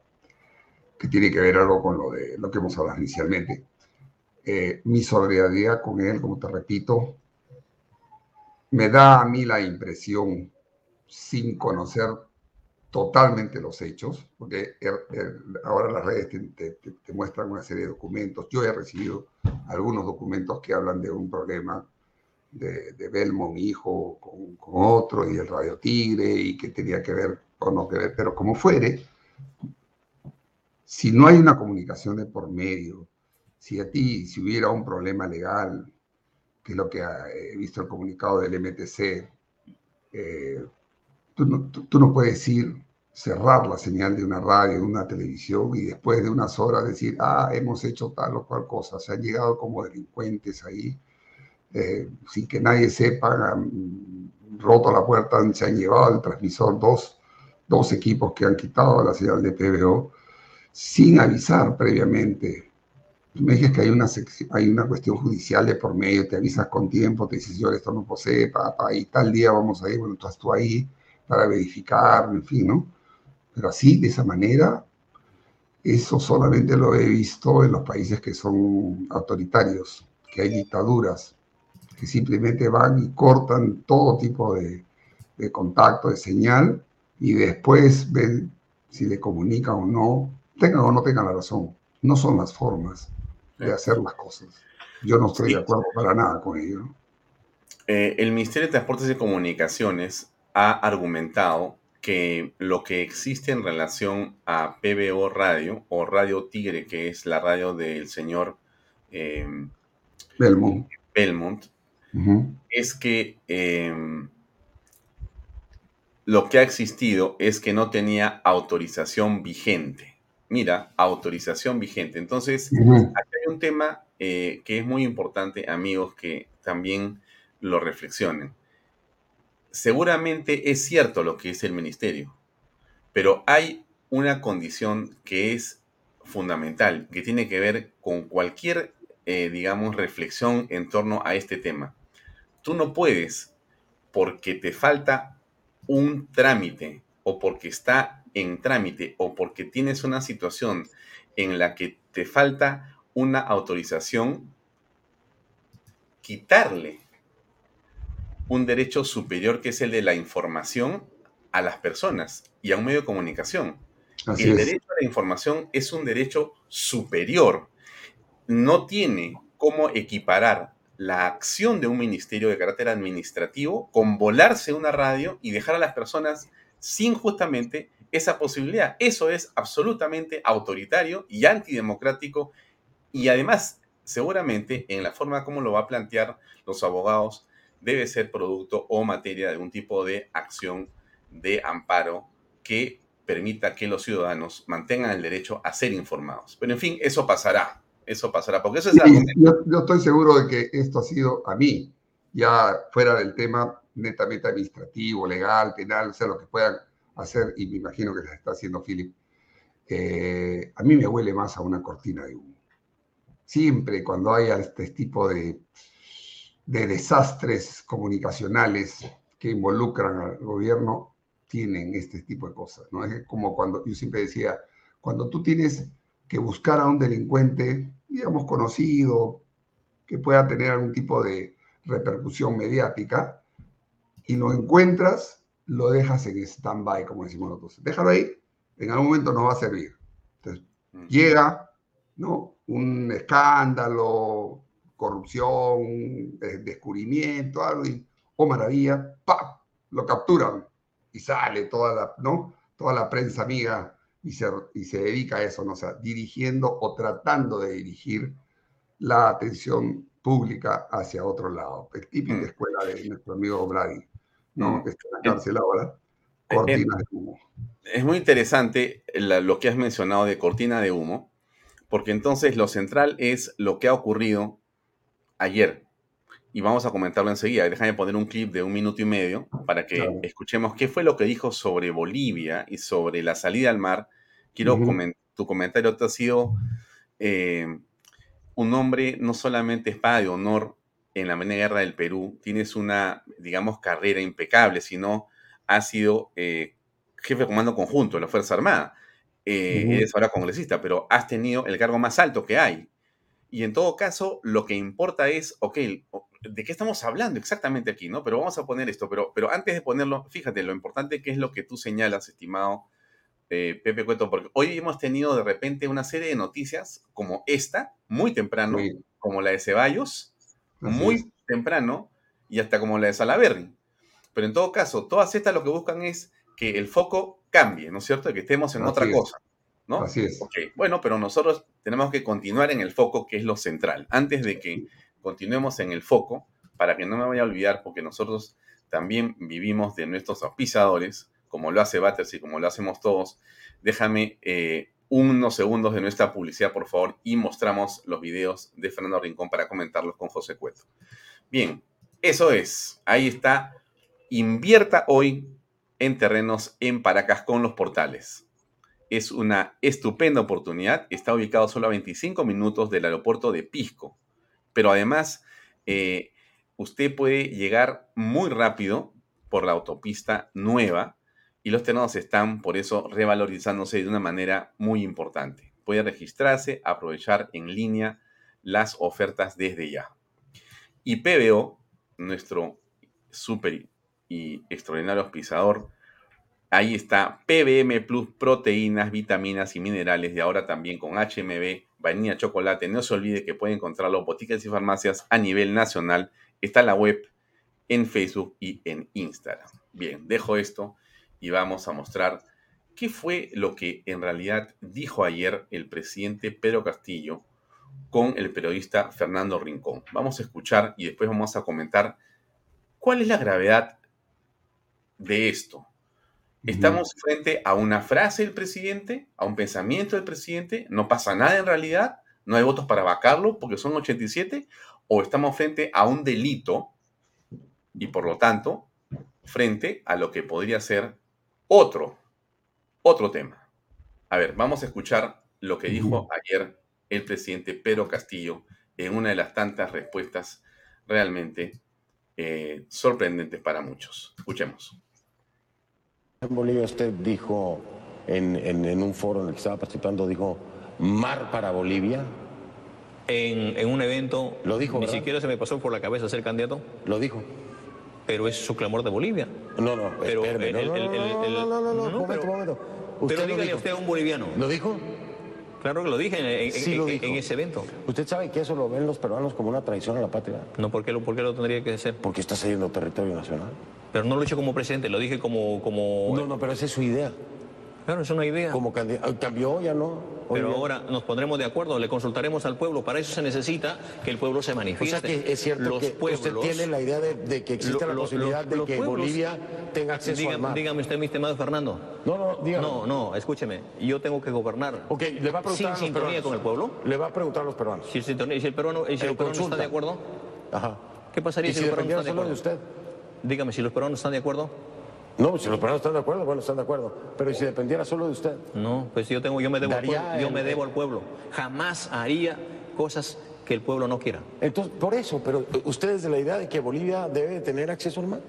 que tiene que ver algo con lo de lo que hemos hablado inicialmente. Eh, mi solidaridad con él, como te repito, me da a mí la impresión, sin conocer totalmente los hechos, porque er, er, ahora las redes te, muestran una serie de documentos. Yo he recibido algunos documentos que hablan de un problema de, de Belmo, mi hijo, con, con, otro, y el Radio Tigre, y que tenía que ver o no que ver, pero como fuere, si no hay una comunicación de por medio, si a ti, si hubiera un problema legal, que es lo que he visto el comunicado del MTC, eh, tú, no, tú, no, puedes ir, cerrar la señal de una radio, de una televisión y después de unas horas decir, ah, hemos hecho tal o cual cosa, se han llegado como delincuentes ahí, eh, sin que nadie sepa, han roto la puerta, se han llevado el transmisor dos, dos equipos que han quitado la señal de PBO sin avisar previamente. Me dices que hay una, hay una cuestión judicial de por medio, te avisas con tiempo, te dices, yo esto no posee, papá, y tal día vamos a ir, bueno, estás tú ahí para verificar, en fin, ¿no? Pero así, de esa manera, eso solamente lo he visto en los países que son autoritarios, que hay dictaduras, que simplemente van y cortan todo tipo de, de contacto, de señal, y después ven si le comunican o no tengan o no tengan la razón, no son las formas de hacer las cosas. Yo no estoy de acuerdo para nada con ello. Eh, el Ministerio de Transportes y Comunicaciones ha argumentado que lo que existe en relación a PBO Radio o Radio Tigre, que es la radio del señor Belmont, Belmont es que em, lo que ha existido es que no tenía autorización vigente mira, autorización vigente. Entonces, hay un tema eh, que es muy importante, amigos, que también lo reflexionen. seguramente es cierto lo que dice el ministerio, pero hay una condición que es fundamental, que tiene que ver con cualquier, eh, digamos, reflexión en torno a este tema. Tú no puedes, porque te falta un trámite o porque está en trámite o porque tienes una situación en la que te falta una autorización, quitarle un derecho superior que es el de la información a las personas y a un medio de comunicación. el derecho a la información es un derecho superior. No tiene cómo equiparar la acción de un ministerio de carácter administrativo con volarse una radio y dejar a las personas sin justamente esa posibilidad. Eso es absolutamente autoritario y antidemocrático y además seguramente en la forma como lo va a plantear los abogados debe ser producto o materia de algún tipo de acción de amparo que permita que los ciudadanos mantengan el derecho a ser informados. Pero en fin, eso pasará, eso pasará, porque eso es yo, yo, estoy seguro de que esto ha sido a mí, ya fuera del tema netamente administrativo, legal, penal, o sea, lo que puedan hacer, y me imagino que se está haciendo Philip, eh, a mí me huele más a una cortina de humo. Siempre cuando hay este tipo de, de desastres comunicacionales que involucran al gobierno, tienen este tipo de cosas, ¿no? Es como cuando yo siempre decía, cuando tú tienes que buscar a un delincuente, digamos, conocido, que pueda tener algún tipo de repercusión mediática, y lo encuentras, lo dejas en stand-by, como decimos nosotros. Déjalo ahí, en algún momento nos va a servir. Entonces, llega, ¿no? Un escándalo, corrupción, descubrimiento, algo, y, oh maravilla, ¡pam! Lo capturan y sale toda la, ¿no? Toda la prensa amiga y se, y se dedica a eso, ¿no? O sea, dirigiendo o tratando de dirigir la atención pública hacia otro lado. Es típica mm. escuela de nuestro amigo Brady. ¿No? que está en la cárcel ahora, cortina de humo. Es muy interesante lo que has mencionado de cortina de humo, porque entonces lo central es lo que ha ocurrido ayer. Y vamos a comentarlo enseguida. Déjame poner un clip de un minuto y medio para que escuchemos qué fue lo que dijo sobre Bolivia y sobre la salida al mar. Quiero tu comentario te ha sido eh, un hombre no solamente espada de honor en la Media Guerra del Perú, tienes una, digamos, carrera impecable, sino has sido eh, jefe de comando conjunto de la Fuerza Armada. Eh, eres ahora congresista, pero has tenido el cargo más alto que hay. Y en todo caso, lo que importa es, ok, ¿de qué estamos hablando exactamente aquí? ¿no? Pero vamos a poner esto, pero, pero antes de ponerlo, fíjate, lo importante que es lo que tú señalas, estimado eh, Pepe Cueto, porque hoy hemos tenido de repente una serie de noticias como esta, muy temprano, como la de Ceballos, muy temprano y hasta como la de Salaberry. Pero en todo caso, todas estas lo que buscan es que el foco cambie, ¿no es cierto? Que estemos en otra cosa, ¿no? Así es. Bueno, pero nosotros tenemos que continuar en el foco, que es lo central. Antes de que continuemos en el foco, para que no me vaya a olvidar, porque nosotros también vivimos de nuestros auspiciadores, como lo hace Batters y como lo hacemos todos, déjame eh, unos segundos de nuestra publicidad, por favor, y mostramos los videos de Fernando Rincón para comentarlos con José Cueto. Bien, eso es. Ahí está. Invierta hoy en terrenos en Paracas con los portales. Es una estupenda oportunidad. Está ubicado solo a 25 minutos del aeropuerto de Pisco. Pero además, eh, usted puede llegar muy rápido por la autopista nueva y los terrenos están por eso revalorizándose de una manera muy importante. Puede registrarse, aprovechar en línea las ofertas desde ya. Y PBO, nuestro súper y extraordinario auspiciador, ahí está PBM Plus, proteínas, vitaminas y minerales, y ahora también con HMB, vainilla, chocolate. No se olvide que puede encontrarlo en boticas y farmacias a nivel nacional. Está en la web, en Facebook y en Instagram. Bien, dejo esto y vamos a mostrar qué fue lo que en realidad dijo ayer el presidente Pedro Castillo con el periodista Fernando Rincón. Vamos a escuchar y después vamos a comentar cuál es la gravedad de esto. Estamos frente a una frase del presidente, a un pensamiento del presidente, no pasa nada en realidad, no hay votos para vacarlo porque son 87, o estamos frente a un delito y por lo tanto frente a lo que podría ser otro, otro tema. A ver, vamos a escuchar lo que dijo ayer el presidente Pedro Castillo en una de las tantas respuestas realmente eh, sorprendentes para muchos. Escuchemos. En Bolivia usted dijo en, en, un foro en el que estaba participando, dijo, mar para Bolivia. En, en un evento, lo dijo, ni siquiera se me pasó por la cabeza ser candidato. Lo dijo. Pero es su clamor de Bolivia. No, no, pero espérame, no, no, no, no, no, no, momento, momento. Usted pero dígale usted a un boliviano. ¿Lo dijo? Claro que lo dije en, sí lo en, ese evento. ¿Usted sabe que eso lo ven los peruanos como una traición a la patria? No, ¿por qué lo, por qué lo tendría que ser? Porque está cediendo territorio nacional. Pero no lo he hecho como presidente, lo dije como... como... No, no, pero esa es su idea. Claro, es una idea. Como cambió, ya no. Pero ahora nos pondremos de acuerdo, le consultaremos al pueblo. Para eso se necesita que el pueblo se manifieste. O sea que es cierto que usted tiene la idea de, que existe la posibilidad de que Bolivia tenga acceso al mar. Dígame usted, mi estimado Fernando. No, no, dígame. No, no, escúcheme. Yo tengo que gobernar. Ok, le va a preguntar sin sintonía con el pueblo. Le va a preguntar a los peruanos. Si, si el peruano, si el peruano está de acuerdo. Ajá. ¿Qué pasaría si, si, los peruanos están de acuerdo? De usted? Dígame, si los peruanos están de acuerdo. No, si los peruanos están de acuerdo, bueno, están de acuerdo. Pero si dependiera solo de usted? No, pues yo tengo, yo me debo, al pueblo, yo me debo al pueblo. Jamás haría cosas que el pueblo no quiera. Entonces, por eso, pero usted es de la idea de que Bolivia debe tener acceso al mar.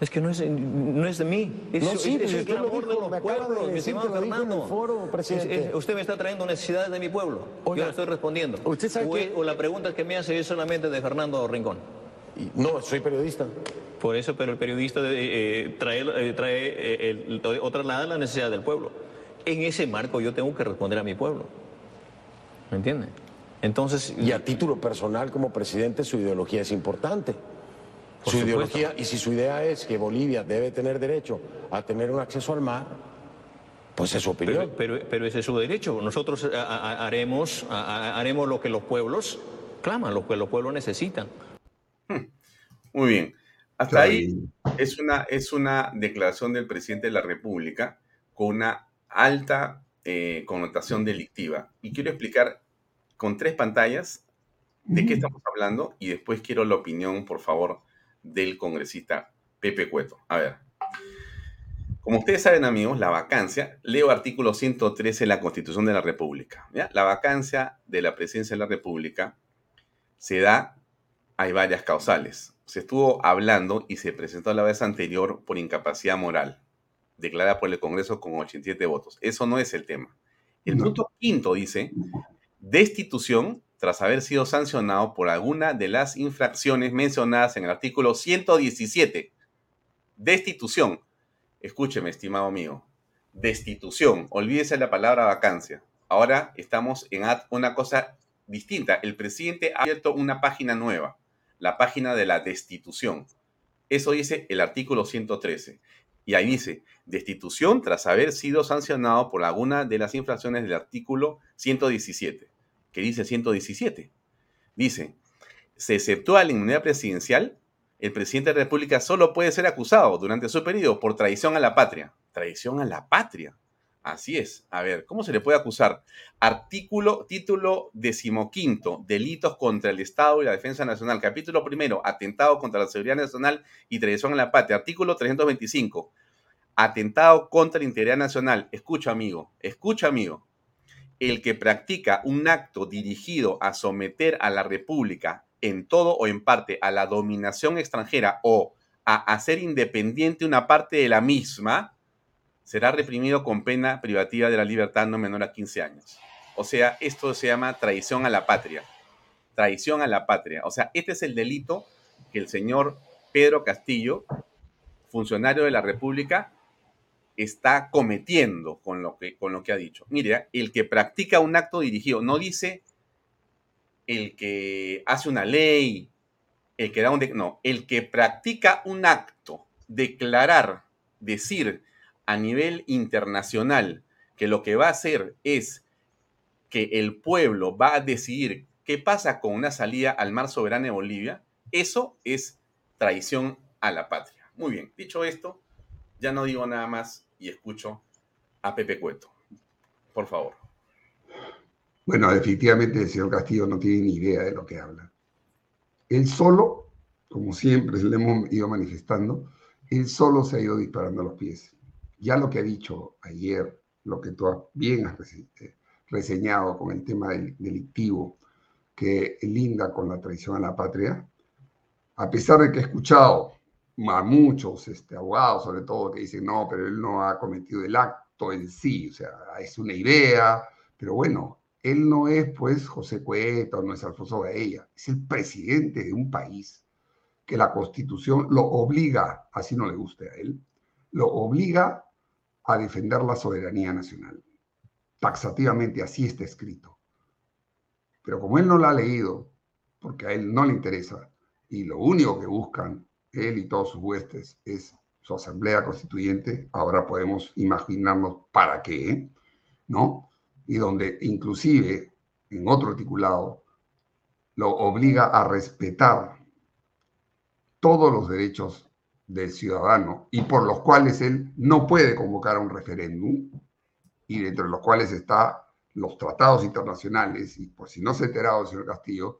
Es que no es, no es de mí. Es, no, sí, es, es el amor de los pueblos, mi estimado Fernando. Foro, presidente. usted me está trayendo necesidades de mi pueblo. Oiga, yo le estoy respondiendo. ¿Usted sabe o, que... o la pregunta que me hace es solamente de Fernando Rincón. No, soy periodista. Por eso, pero el periodista eh, trae, eh, trae eh, el, o traslada la necesidad del pueblo. En ese marco yo tengo que responder a mi pueblo. ¿Me entiende? Entonces. Y a título personal, como presidente, su ideología es importante. su ideología, y si su idea es que Bolivia debe tener derecho a tener un acceso al mar, pues es su opinión. Pero, pero, ese es su derecho. Nosotros haremos, haremos lo que los pueblos claman, lo que los pueblos necesitan. Muy bien. Hasta ahí es una, es una declaración del presidente de la República con una alta eh, connotación delictiva. Y quiero explicar con tres pantallas de qué estamos hablando y después quiero la opinión, por favor, del congresista Pepe Cueto. A ver. Como ustedes saben, amigos, la vacancia, leo artículo 113 de la Constitución de la República. La vacancia de la presidencia de la República se da, hay varias causales se estuvo hablando y se presentó la vez anterior por incapacidad moral, declarada por el Congreso con 87 votos. Eso no es el tema. El punto quinto dice, destitución tras haber sido sancionado por alguna de las infracciones mencionadas en el artículo 117. Destitución. Escúcheme, estimado amigo. Destitución. Olvídese la palabra vacancia. Ahora estamos en una cosa distinta. El presidente ha abierto una página nueva la página de la destitución. Eso dice el artículo 113. Y ahí dice, destitución tras haber sido sancionado por alguna de las infracciones del artículo 117. ¿Qué dice 117? Dice, se exceptúa la inmunidad presidencial, el presidente de la República solo puede ser acusado durante su periodo por traición a la patria. Traición a la patria. Así es. A ver, ¿cómo se le puede acusar? Artículo, título decimoquinto, delitos contra el Estado y la defensa nacional. Capítulo primero, atentado contra la seguridad nacional y traición a la patria. Artículo 325, atentado contra la integridad nacional. Escucha, amigo, escucha, amigo. El que practica un acto dirigido a someter a la República en todo o en parte a la dominación extranjera o a hacer independiente una parte de la misma, será reprimido con pena privativa de la libertad no menor a 15 años. O sea, esto se llama traición a la patria. Traición a la patria. O sea, este es el delito que el señor Pedro Castillo, funcionario de la República, está cometiendo con lo que, con lo que ha dicho. Mire, el que practica un acto dirigido, no dice el que hace una ley, el que da un... no, el que practica un acto, declarar, decir a nivel internacional que lo que va a hacer es que el pueblo va a decidir qué pasa con una salida al mar soberano de Bolivia, eso es traición a la patria. Muy bien, dicho esto, ya no digo nada más y escucho a Pepe Cueto. Por favor. Bueno, definitivamente el señor Castillo no tiene ni idea de lo que habla. Él solo, como siempre le hemos ido manifestando, él solo se ha ido disparando a los pies. Ya lo que ha dicho ayer, lo que tú bien has eh, reseñado con el tema del delictivo que linda con la traición a la patria, a pesar de que he escuchado a muchos este, abogados, sobre todo, que dicen, no, pero él no ha cometido el acto en sí, o sea, es una idea, pero bueno, él no es pues José Cueto, no es Alfonso Gaella, es el presidente de un país que la constitución lo obliga, así no le guste a él, lo obliga a defender la soberanía nacional. Taxativamente así está escrito. Pero como él no la ha leído, porque a él no le interesa, y lo único que buscan él y todos sus huestes es su asamblea constituyente, ahora podemos imaginarnos para qué, ¿no? Y donde inclusive en otro articulado lo obliga a respetar todos los derechos del ciudadano y por los cuales él no puede convocar un referéndum y dentro de los cuales está los tratados internacionales y por si no se ha enterado, señor Castillo,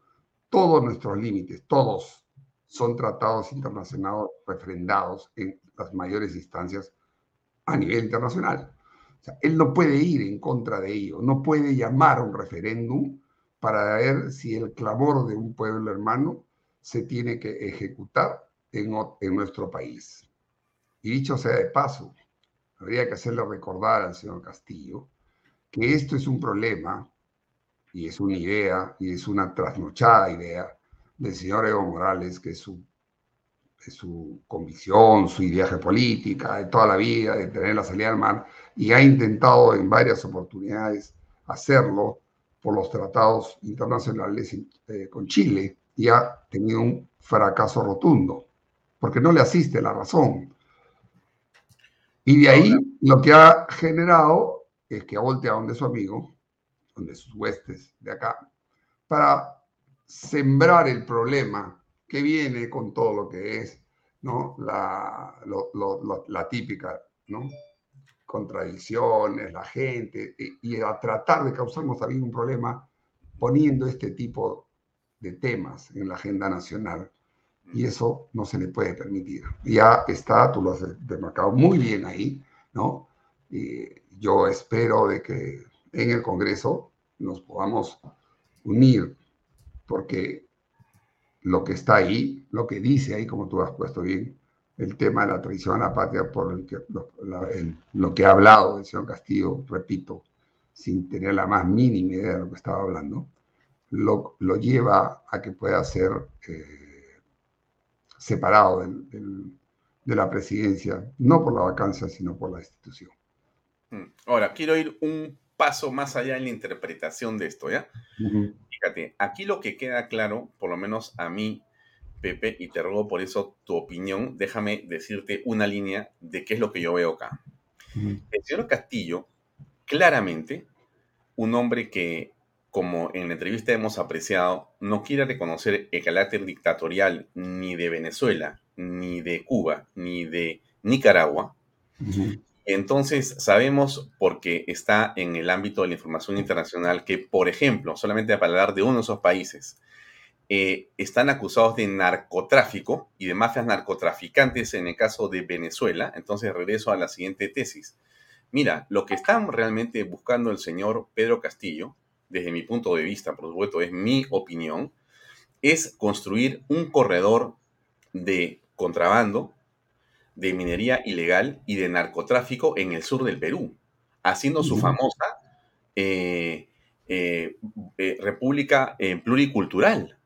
todos nuestros límites, todos son tratados internacionales refrendados en las mayores instancias a nivel internacional. Él no puede ir en contra de ello, no puede llamar a un referéndum para ver si el clamor de un pueblo hermano se tiene que ejecutar en, en nuestro país. Y dicho sea de paso, habría que hacerle recordar al señor Castillo que esto es un problema y es una idea y es una trasnochada idea del señor Evo Morales, que es su, su convicción, su ideaje política de toda la vida, de tener la salida al mar, y ha intentado en varias oportunidades hacerlo por los tratados internacionales eh, con Chile y ha tenido un fracaso rotundo, porque no le asiste la razón. Y de ahí lo que ha generado es que ha volteado donde su amigo, donde sus huestes de acá, para sembrar el problema que viene con todo lo que es ¿no? la, la típica ¿no? contradicciones, la gente, y, a tratar de causarnos también un problema poniendo este tipo de temas en la agenda nacional. Y eso no se le puede permitir. Ya está, tú lo has demarcado muy bien ahí, ¿no? Y yo espero de que en el Congreso nos podamos unir porque lo que está ahí, lo que dice ahí, como tú has puesto bien, el tema de la traición a la patria, por el que, lo, que ha hablado el señor Castillo, repito, sin tener la más mínima idea de lo que estaba hablando, lo, lo lleva a que pueda ser eh, separado de la presidencia, no por la vacancia, sino por la institución. Mm. Ahora, quiero ir un paso más allá en la interpretación de esto, ¿ya? Fíjate, aquí lo que queda claro, por lo menos a mí, Pepe, y te ruego por eso tu opinión, déjame decirte una línea de qué es lo que yo veo acá. El señor Castillo, claramente, un hombre que, como en la entrevista hemos apreciado, no quiere reconocer el carácter dictatorial ni de Venezuela, ni de Cuba, ni de Nicaragua, entonces, sabemos, porque está en el ámbito de la información internacional, que, por ejemplo, solamente para hablar de uno de esos países, eh, están acusados de narcotráfico y de mafias narcotraficantes en el caso de Venezuela. Entonces, regreso a la siguiente tesis. Mira, lo que está realmente buscando el señor Pedro Castillo, desde mi punto de vista, por supuesto, es mi opinión, es construir un corredor de contrabando de minería ilegal y de narcotráfico en el sur del Perú, haciendo su famosa eh, eh, eh, república pluricultural.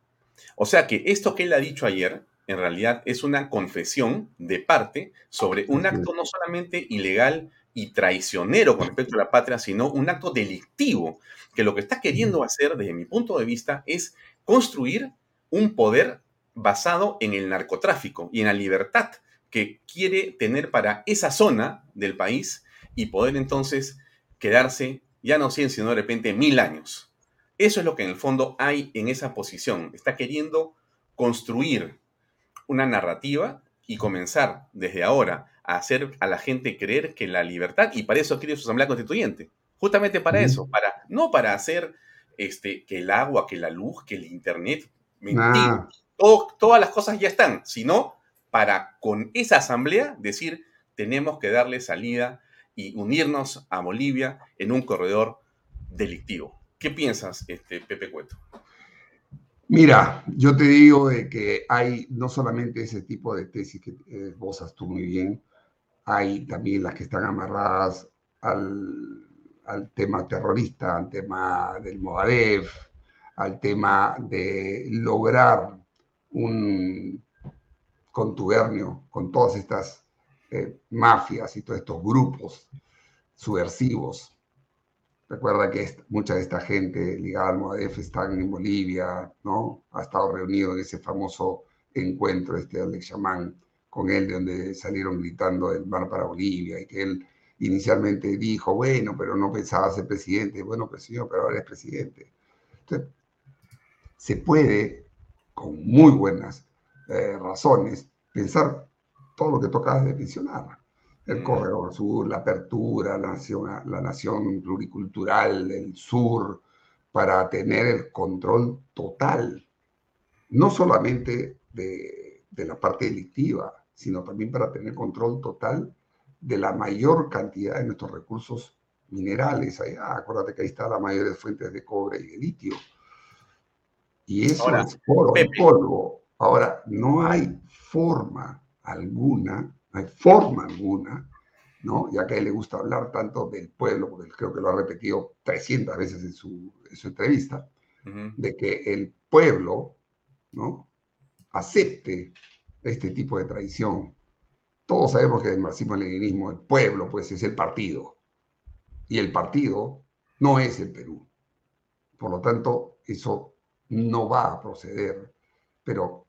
O sea que esto que él ha dicho ayer, en realidad es una confesión de parte sobre un acto no solamente ilegal y traicionero con respecto a la patria, sino un acto delictivo, que lo que está queriendo hacer, desde mi punto de vista, es construir un poder basado en el narcotráfico y en la libertad que quiere tener para esa zona del país y poder entonces quedarse ya no 100, sino de repente mil años. Eso es lo que en el fondo hay en esa posición. Está queriendo construir una narrativa y comenzar desde ahora a hacer a la gente creer que la libertad, y para eso quiere su asamblea constituyente, justamente para eso, para, no para hacer este, que el agua, que la luz, que el internet, mentir, todas las cosas ya están, sino para con esa asamblea decir, tenemos que darle salida y unirnos a Bolivia en un corredor delictivo. ¿Qué piensas, este, Pepe Cueto? Mira, yo te digo de que hay no solamente ese tipo de tesis que eh, vos tú muy bien, hay también las que están amarradas al, tema terrorista, al tema del Movadef, al tema de lograr un contubernio con todas estas eh, mafias y todos estos grupos subversivos. Recuerda que mucha de esta gente ligada al Movadef están en Bolivia, ¿no? Ha estado reunido en ese famoso encuentro, este Alex Chamán, con él, de donde salieron gritando el mar para Bolivia y que él inicialmente dijo, bueno, pero no pensaba ser presidente. Bueno, pues señor, pero ahora es presidente. Entonces, se puede, con muy buenas eh, razones, pensar todo lo que toca de mencionar. El mm. corredor sur, la apertura, la nación, la nación pluricultural del sur, para tener el control total, no solamente de, de la parte delictiva, sino también para tener control total de la mayor cantidad de nuestros recursos minerales. Allá, acuérdate que ahí está la mayor de fuentes de cobre y de litio. Y eso es oro, polvo. Ahora, no hay forma alguna, no hay forma alguna, ¿no? Ya que a él le gusta hablar tanto del pueblo, porque creo que lo ha repetido 300 veces en su, entrevista, de que el pueblo, ¿no? Acepte este tipo de traición todos sabemos que el marxismo-leninismo, el pueblo, pues es el partido. Y el partido no es el Perú. Por lo tanto, eso no va a proceder. Pero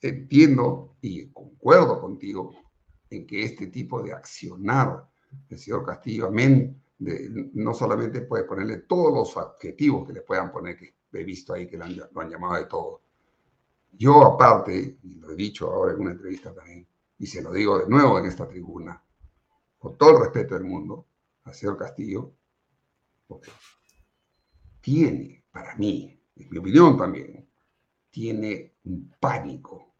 entiendo y concuerdo contigo en que este tipo de accionar del señor Castillo, amén, de, no solamente puede ponerle todos los adjetivos que le puedan poner, que he visto ahí que lo han, lo han llamado de todo. Yo aparte, y lo he dicho ahora en una entrevista también, y se lo digo de nuevo en esta tribuna, con todo el respeto del mundo, al señor Castillo, porque tiene, para mí, en mi opinión también, tiene un pánico.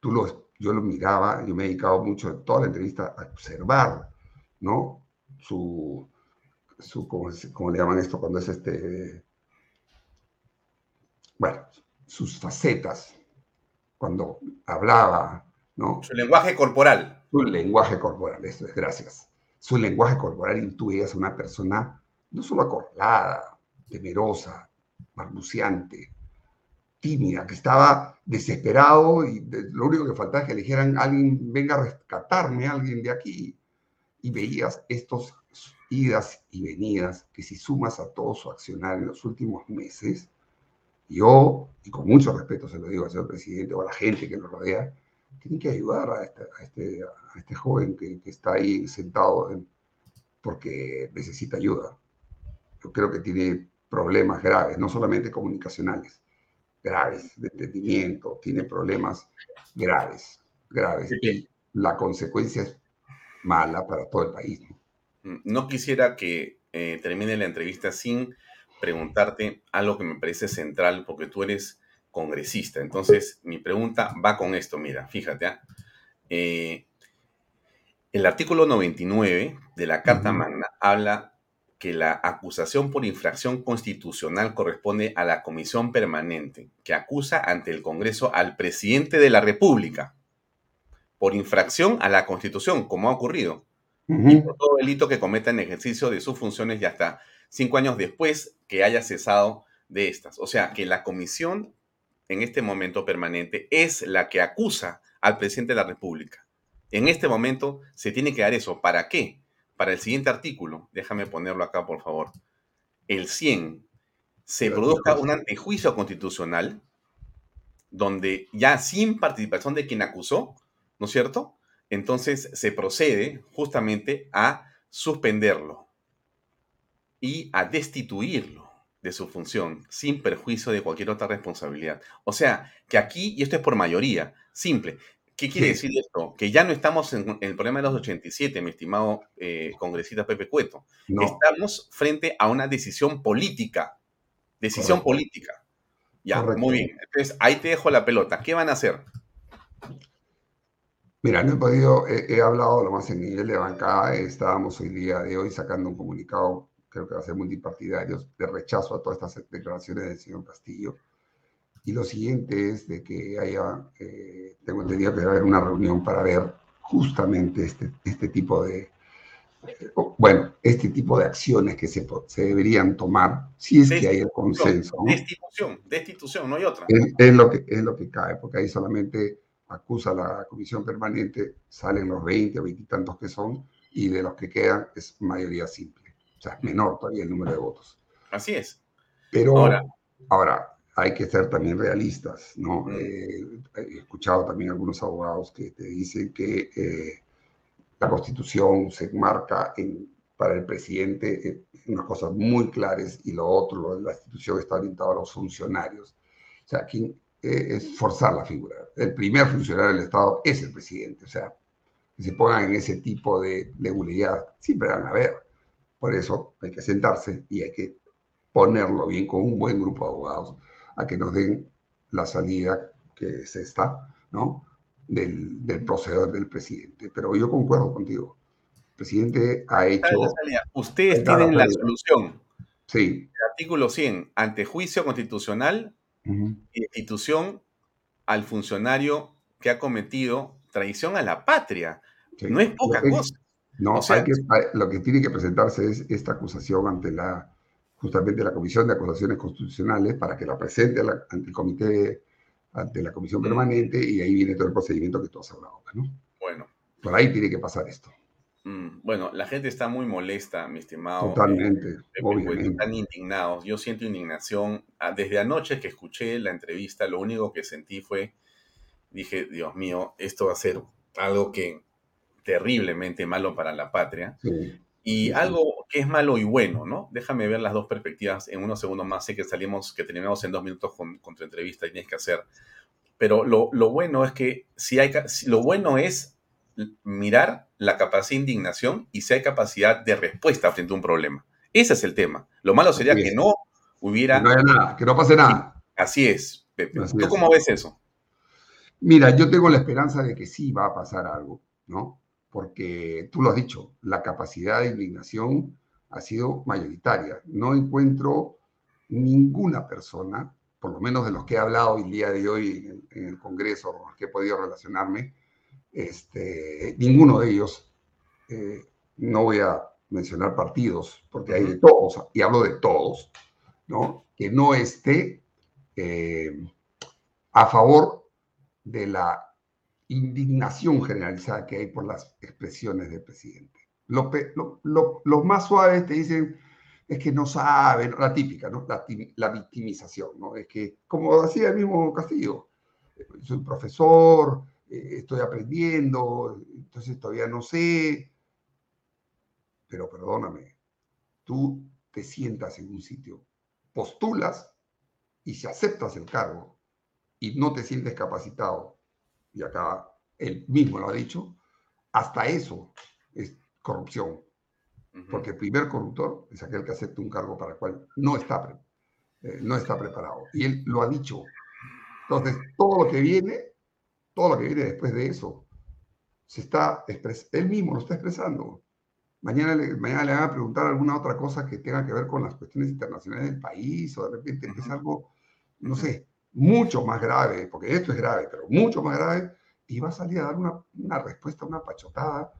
Tú lo, yo lo miraba, yo me he dedicado mucho en toda la entrevista a observar, ¿no? Su, su ¿cómo, le llaman esto cuando es este? Bueno, sus facetas, cuando hablaba, su lenguaje corporal. Su lenguaje corporal, eso es, gracias. Su lenguaje corporal intuye a una persona no solo acorralada, temerosa, balbuceante, tímida, que estaba desesperado y lo único que faltaba es que le dijeran alguien venga a rescatarme, alguien de aquí. Y veías estos idas y venidas que si sumas a todo su accionar en los últimos meses, yo, y con mucho respeto se lo digo al señor presidente o a la gente que lo rodea, tienen que ayudar a este, a este, a este joven que, que, está ahí sentado porque necesita ayuda. Yo creo que tiene problemas graves, no solamente comunicacionales, graves, de entendimiento, tiene problemas graves, graves. La consecuencia es mala para todo el país. ¿no? no quisiera que eh, termine la entrevista sin preguntarte algo que me parece central, porque tú eres congresista. Entonces, mi pregunta va con esto, mira, fíjate. ¿ah? Eh, el artículo 99 de la Carta Magna habla que la acusación por infracción constitucional corresponde a la comisión permanente que acusa ante el Congreso al presidente de la República por infracción a la Constitución, como ha ocurrido, y por todo delito que cometa en ejercicio de sus funciones y hasta cinco años después que haya cesado de estas. O sea, que la comisión en este momento permanente es la que acusa al presidente de la República. En este momento se tiene que dar eso. ¿Para qué? Para el siguiente artículo, déjame ponerlo acá, por favor. El 100, se produzca un antejuicio constitucional donde ya sin participación de quien acusó, ¿no es cierto? Entonces se procede justamente a suspenderlo y a destituirlo de su función, sin perjuicio de cualquier otra responsabilidad. O sea, que aquí, y esto es por mayoría, simple. ¿Qué quiere decir esto? Que ya no estamos en, el problema de los 87, mi estimado eh, congresista Pepe Cueto. Estamos frente a una decisión política. Decisión política. Ya, muy bien. Entonces, ahí te dejo la pelota. ¿Qué van a hacer? Mira, no he podido, he, he, hablado lo más en nivel de bancada, estábamos hoy día de hoy sacando un comunicado, creo que va a ser multipartidario, de rechazo a todas estas declaraciones del señor Castillo. Y lo siguiente es de que haya, eh, tengo entendido que debe haber una reunión para ver justamente este, este tipo de, eh, bueno, este tipo de acciones que se, se deberían tomar si es que hay el consenso. ¿no? Destitución, destitución, no hay otra. Es, es, lo que, es lo que cae, porque ahí solamente acusa la comisión permanente, salen los 20 o 20 y tantos que son, y de los que quedan es mayoría simple. O sea, es menor todavía el número de votos. Así es. Pero ahora, ahora hay que ser también realistas, ¿no? Eh, he escuchado también algunos abogados que te dicen que eh, la constitución se marca en, para el presidente en unas cosas muy claras y lo otro, la institución está orientada a los funcionarios. O sea, quien, eh, es forzar la figura. El primer funcionario del Estado es el presidente, o sea, que se pongan en ese tipo de legalidad, siempre van a ver. Por eso hay que sentarse y hay que ponerlo bien con un buen grupo de abogados a que nos den la salida que se está, ¿no? Del, del proceder del presidente. Pero yo concuerdo contigo. El presidente ha hecho... Ustedes tienen la solución. Sí. El artículo 100, ante juicio constitucional, uh -huh. institución al funcionario que ha cometido traición a la patria. Sí. No es poca cosa. No, o sea, hay que, lo que tiene que presentarse es esta acusación ante la justamente la Comisión de Acusaciones Constitucionales para que la presente la, ante el comité, ante la Comisión mm. Permanente y ahí viene todo el procedimiento que tú has hablado, ¿no? Bueno. Por ahí tiene que pasar esto. Mm, bueno, la gente está muy molesta, mi estimado. Totalmente, eh, obviamente. Están indignados. Yo siento indignación. Ah, desde anoche que escuché la entrevista, lo único que sentí fue, dije, Dios mío, esto va a ser algo que terriblemente malo para la patria. Sí. Y algo que es malo y bueno, ¿no? Déjame ver las dos perspectivas en unos segundos más. Sé que salimos, que terminamos en dos minutos con, con tu entrevista y tienes que hacer. Pero lo, lo bueno es que si hay, si, lo bueno es mirar la capacidad de indignación y si hay capacidad de respuesta frente a un problema. Ese es el tema. Lo malo sería que no hubiera... Que no haya nada, que no pase nada. Así es, Pepe. Así ¿Tú es. cómo ves eso? Mira, yo tengo la esperanza de que sí va a pasar algo, ¿no? Porque tú lo has dicho, la capacidad de indignación ha sido mayoritaria. No encuentro ninguna persona, por lo menos de los que he hablado el día de hoy en, el Congreso, con los que he podido relacionarme, este, ninguno de ellos, eh, no voy a mencionar partidos, porque hay de todos, y hablo de todos, ¿no? que no esté eh, a favor de la indignación generalizada que hay por las expresiones del presidente. Los lo, lo, lo, más suaves te dicen, es que no saben, la típica. La, victimización. Es que, como decía el mismo Castillo, soy profesor, eh, estoy aprendiendo, entonces todavía no sé, pero perdóname, tú te sientas en un sitio, postulas y si aceptas el cargo y no te sientes capacitado, y acá él mismo lo ha dicho, hasta eso es corrupción. Porque el primer corruptor es aquel que acepta un cargo para el cual no está, eh, no está preparado. Y él lo ha dicho. Entonces, todo lo que viene, todo lo que viene después de eso, se está él mismo lo está expresando. Mañana le, mañana le van a preguntar alguna otra cosa que tenga que ver con las cuestiones internacionales del país, o de repente uh -huh. es algo, no sé, mucho más grave, porque esto es grave, pero mucho más grave, y va a salir a dar una, una respuesta, una pachotada,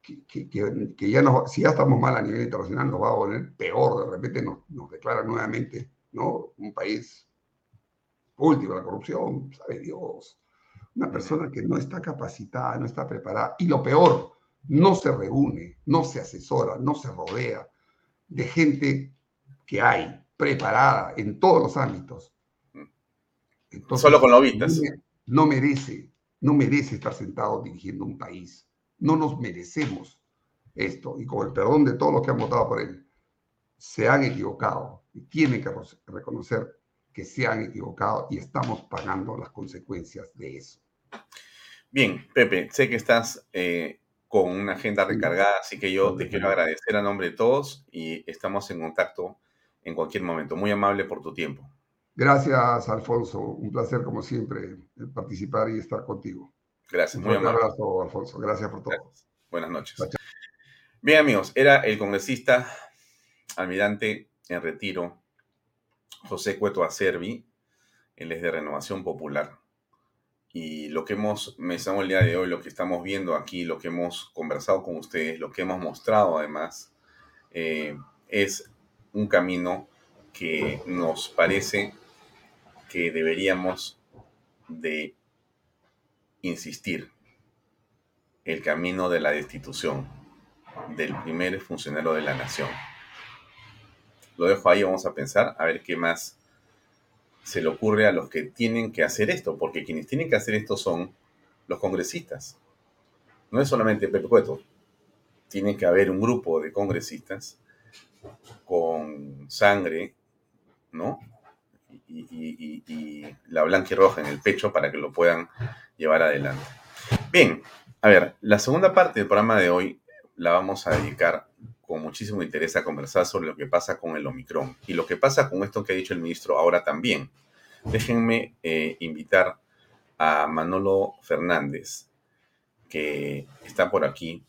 que, que, que, que ya nos, si ya estamos mal a nivel internacional, nos va a poner peor, de repente nos, nos declara nuevamente, ¿no? Un país último, la corrupción, sabe Dios. Una persona que no está capacitada, no está preparada, y lo peor, no se reúne, no se asesora, no se rodea de gente que hay preparada en todos los ámbitos. Entonces, Solo con lobistas. No merece, no merece estar sentado dirigiendo un país. No nos merecemos esto. Y con el perdón de todos los que han votado por él, se han equivocado y tienen que reconocer que se han equivocado y estamos pagando las consecuencias de eso. Bien, Pepe, sé que estás eh, con una agenda recargada, así que yo te quiero agradecer a nombre de todos y estamos en contacto en cualquier momento. Muy amable por tu tiempo. Gracias, Alfonso. Un placer, como siempre, participar y estar contigo. Gracias, muy Un abrazo, Alfonso. Gracias por todo. Buenas noches. Bien, amigos, era el congresista almirante en retiro, José Cueto Acervi. Él es de Renovación Popular. Y lo que hemos mencionado el día de hoy, lo que estamos viendo aquí, lo que hemos conversado con ustedes, lo que hemos mostrado además, eh, es un camino que nos parece que deberíamos de insistir. El camino de la destitución del primer funcionario de la nación. Lo dejo ahí, vamos a pensar, a ver qué más se le ocurre a los que tienen que hacer esto, porque quienes tienen que hacer esto son los congresistas. No es solamente Pepe Cueto, tiene que haber un grupo de congresistas con sangre, ¿no? Y, la blanca y roja en el pecho para que lo puedan llevar adelante. Bien, a ver, la segunda parte del programa de hoy la vamos a dedicar con muchísimo interés a conversar sobre lo que pasa con el Omicron y lo que pasa con esto que ha dicho el ministro ahora también. Déjenme eh, invitar a Manolo Fernández, que está por aquí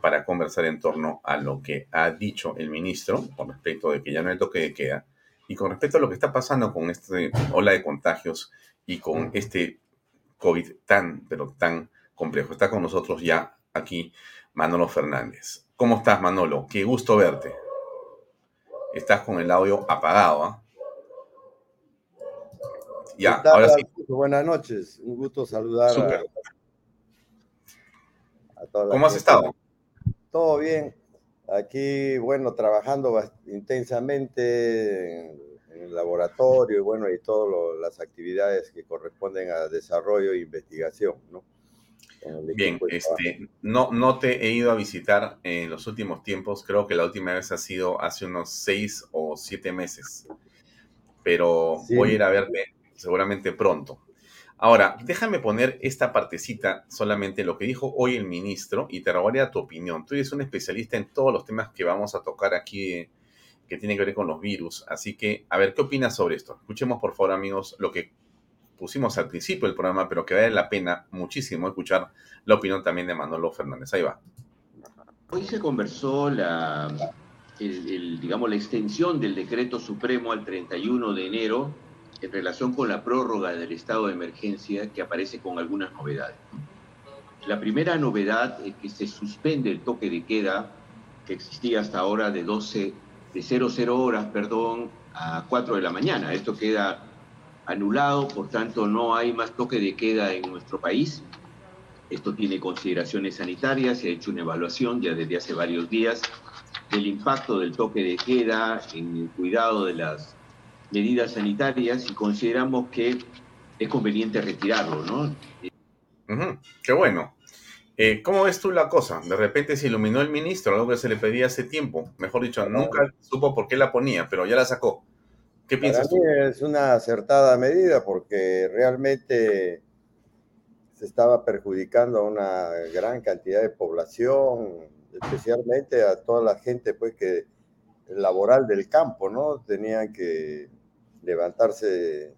para conversar en torno a lo que ha dicho el ministro con respecto de que ya no hay toque de queda y con respecto a lo que está pasando con esta ola de contagios y con este COVID tan, pero tan complejo. Está con nosotros ya aquí Manolo Fernández. ¿Cómo estás, Manolo? Qué gusto verte. Estás con el audio apagado, ¿ah? Ya, ahora sí. Buenas noches, un gusto saludar a, ¿Cómo has estado? Todo bien. Aquí, bueno, trabajando intensamente en, el laboratorio y bueno, y todas las actividades que corresponden a desarrollo e investigación, ¿no? Bien, este, no, no te he ido a visitar en los últimos tiempos, creo que la última vez ha sido hace unos seis o siete meses, pero voy a ir a verte seguramente pronto. Ahora, déjame poner esta partecita solamente lo que dijo hoy el ministro y te a tu opinión. Tú eres un especialista en todos los temas que vamos a tocar aquí que tienen que ver con los virus, así que a ver, ¿qué opinas sobre esto? Escuchemos por favor amigos lo que pusimos al principio del programa, pero que vale la pena muchísimo escuchar la opinión también de Manolo Fernández. Ahí va. Hoy se conversó la, digamos, la extensión del decreto supremo al 31 de enero en relación con la prórroga del estado de emergencia que aparece con algunas novedades. La primera novedad es que se suspende el toque de queda que existía hasta ahora de 12, de 00 horas, perdón, a 4 de la mañana. Esto queda anulado, por tanto no hay más toque de queda en nuestro país. Esto tiene consideraciones sanitarias, se ha hecho una evaluación ya desde hace varios días del impacto del toque de queda en el cuidado de las medidas sanitarias y consideramos que es conveniente retirarlo, ¿no? qué bueno. Eh, ¿Cómo ves tú la cosa? De repente se iluminó el ministro, algo que se le pedía hace tiempo. Mejor dicho, nunca supo por qué la ponía, pero ya la sacó. ¿Qué piensas Para mí es una acertada medida porque realmente se estaba perjudicando a una gran cantidad de población, especialmente a toda la gente pues que laboral del campo, ¿no? Tenían que levantarse,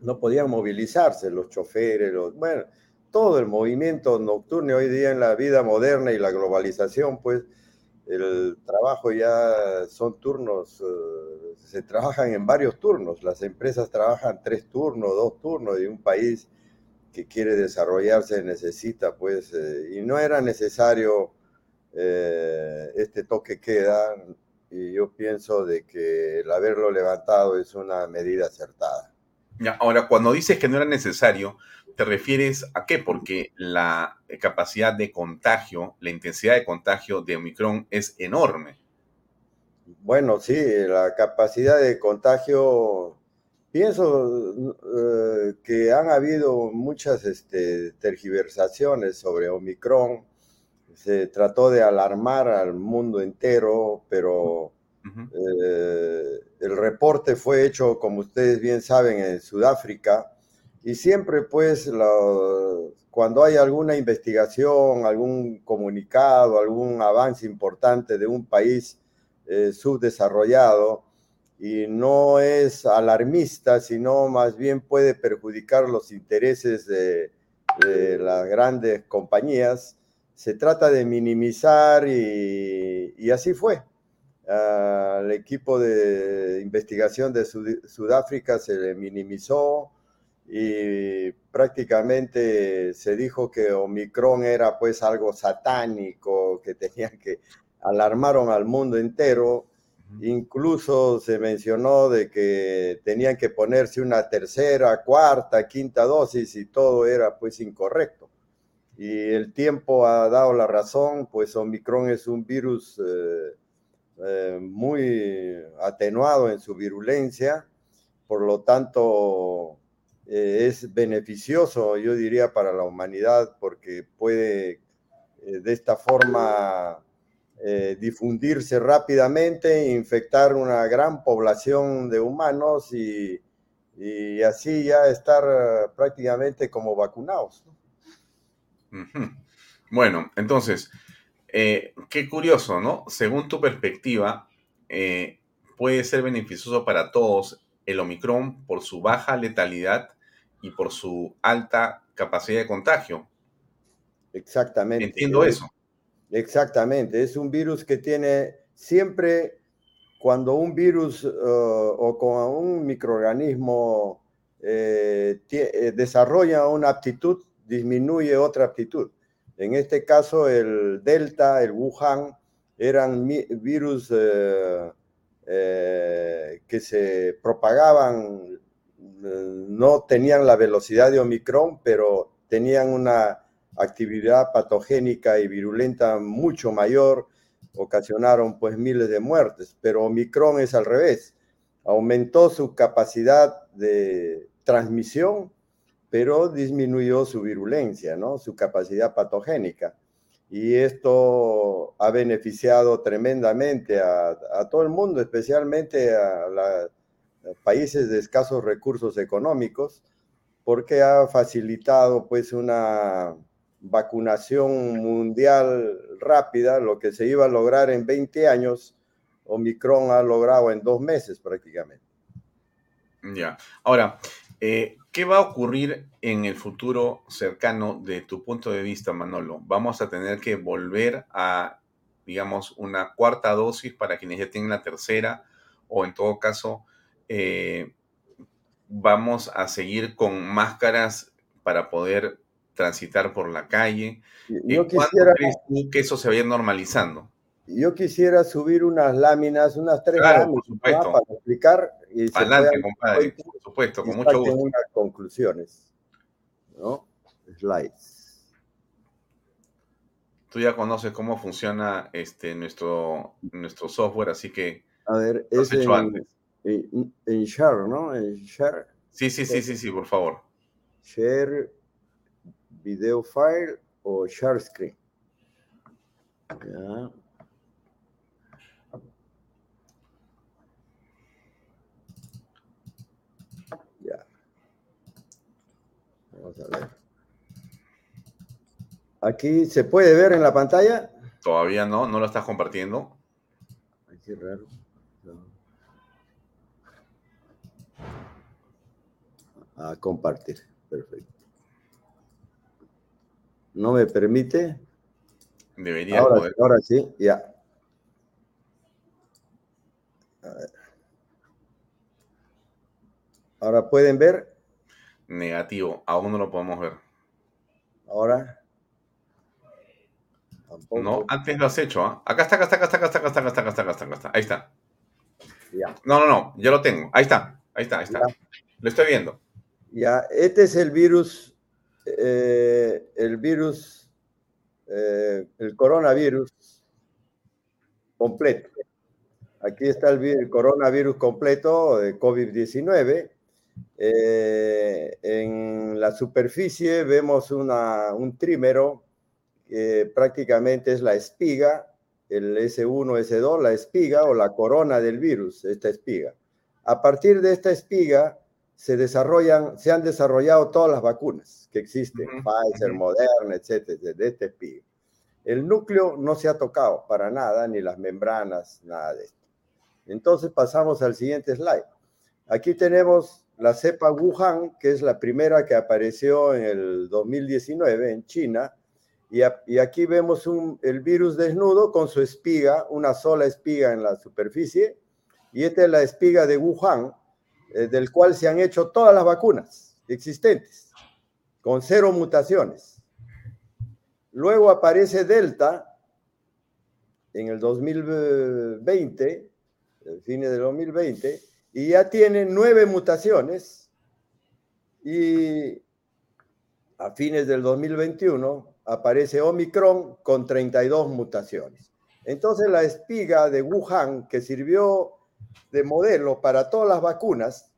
no podían movilizarse los choferes, los, bueno, todo el movimiento nocturno hoy día en la vida moderna y la globalización, pues el trabajo ya son turnos, eh, se trabajan en varios turnos, las empresas trabajan tres turnos, dos turnos y un país que quiere desarrollarse necesita, pues, eh, y no era necesario eh, este toque queda, y yo pienso de que el haberlo levantado es una medida acertada. ahora, cuando dices que no era necesario, ¿te refieres a qué? Porque la capacidad de contagio, la intensidad de contagio de Omicron es enorme. Bueno, sí, la capacidad de contagio, pienso eh, que han habido muchas este, tergiversaciones sobre Omicron. Se trató de alarmar al mundo entero, pero eh, el reporte fue hecho, como ustedes bien saben, en Sudáfrica y siempre, pues, cuando hay alguna investigación, algún comunicado, algún avance importante de un país eh, subdesarrollado, y no es alarmista, sino más bien puede perjudicar los intereses de de las grandes compañías, se trata de minimizar y, y así fue. Al equipo de investigación de Sudáfrica se le minimizó y prácticamente se dijo que Omicron era pues algo satánico, que tenían que alarmaron al mundo entero. Incluso se mencionó de que tenían que ponerse una tercera, cuarta, quinta dosis y todo era pues incorrecto. Y el tiempo ha dado la razón, pues Omicron es un virus eh, eh, muy atenuado en su virulencia, por lo tanto eh, es beneficioso, yo diría, para la humanidad porque puede de esta forma difundirse rápidamente, infectar una gran población de humanos y, así ya estar prácticamente como vacunados. Bueno, entonces, eh, qué curioso, ¿no? Según tu perspectiva, puede ser beneficioso para todos el Omicron por su baja letalidad y por su alta capacidad de contagio. Exactamente. Entiendo eso. Exactamente, es un virus que tiene siempre, cuando un virus uh, o con un microorganismo eh, eh, desarrolla una aptitud, disminuye otra aptitud. En este caso, el Delta, el Wuhan, eran virus eh, que se propagaban, no tenían la velocidad de Omicron, pero tenían una actividad patogénica y virulenta mucho mayor, ocasionaron pues miles de muertes, pero Omicron es al revés, aumentó su capacidad de transmisión, pero disminuyó su virulencia, ¿no? su capacidad patogénica. Y esto ha beneficiado tremendamente a, todo el mundo, especialmente a, a países de escasos recursos económicos, porque ha facilitado pues una vacunación mundial rápida, lo que se iba a lograr en 20 años, Omicron ha logrado en dos meses prácticamente. Ya. Ahora, eh, ¿qué va a ocurrir en el futuro cercano de tu punto de vista, Manolo? ¿Vamos a tener que volver a, digamos, una cuarta dosis para quienes ya tienen la tercera? O en todo caso, eh, vamos a seguir con máscaras para poder transitar por la calle. Yo quisiera, crees tú que eso se vaya normalizando? Yo quisiera subir unas láminas, unas tres láminas para explicar y Adelante, compadre, por supuesto, con mucho gusto. Unas conclusiones, ¿no? Slides. Tú ya conoces cómo funciona este nuestro, nuestro software, así que a ver, es hecho en, antes. En, en, Share, ¿no? En Share. Sí, sí, sí, sí, sí, por favor. Share video file o share screen. Ya. Vamos a ver. Aquí se puede ver en la pantalla. Todavía no, no lo estás compartiendo. Ay, qué raro. A compartir. Perfecto no me permite. Debería ahora, poder. Ahora sí, ya. Ahora pueden ver. Negativo, aún no lo podemos ver. Ahora. No, antes lo has hecho, ¿ah? Acá está, acá está, acá está, acá está, acá está, acá está, acá está, acá está, Ahí está. Ya. No, no, no, yo lo tengo. Ahí está, ahí está, ahí está. Lo estoy viendo. Ya, este es el virus eh, el virus, eh, el coronavirus completo. Aquí está el, coronavirus completo de COVID-19. Eh, en la superficie vemos una, un trímero que prácticamente es la espiga, el S1, S2, la espiga o la corona del virus, esta espiga. A partir de esta espiga se desarrollan, se han desarrollado todas las vacunas que existen, Pfizer, Moderna, etcétera, de este pibe. El núcleo no se ha tocado para nada, ni las membranas, nada de esto. Entonces pasamos al siguiente slide. Aquí tenemos la cepa Wuhan, que es la primera que apareció en el 2019 en China, y, aquí vemos el virus desnudo con su espiga, una sola espiga en la superficie, y esta es la espiga de Wuhan, eh, del cual se han hecho todas las vacunas existentes, con cero mutaciones. Luego aparece Delta en el 2020, el fines del 2020, y ya tiene nueve mutaciones, y a fines del 2021 aparece Omicron con 32 mutaciones. Entonces la espiga de Wuhan, que sirvió de modelo para todas las vacunas,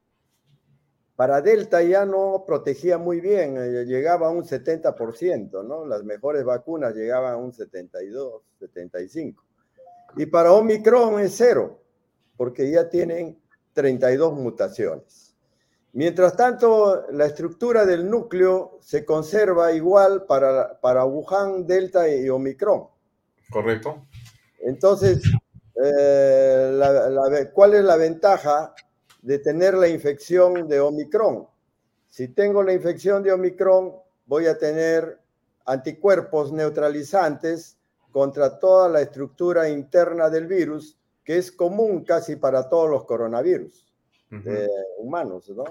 para Delta ya no protegía muy bien, eh, llegaba a un 70%, ¿no? Las mejores vacunas llegaban a un 72, 75. Y para Omicron es cero, porque ya tienen 32 mutaciones. Mientras tanto, la estructura del núcleo se conserva igual para, para Wuhan, Delta y Omicron. Correcto. Entonces, eh, ¿cuál es la ventaja de tener la infección de Omicron? Si tengo la infección de Omicron, voy a tener anticuerpos neutralizantes contra toda la estructura interna del virus, que es común casi para todos los coronavirus humanos, ¿no?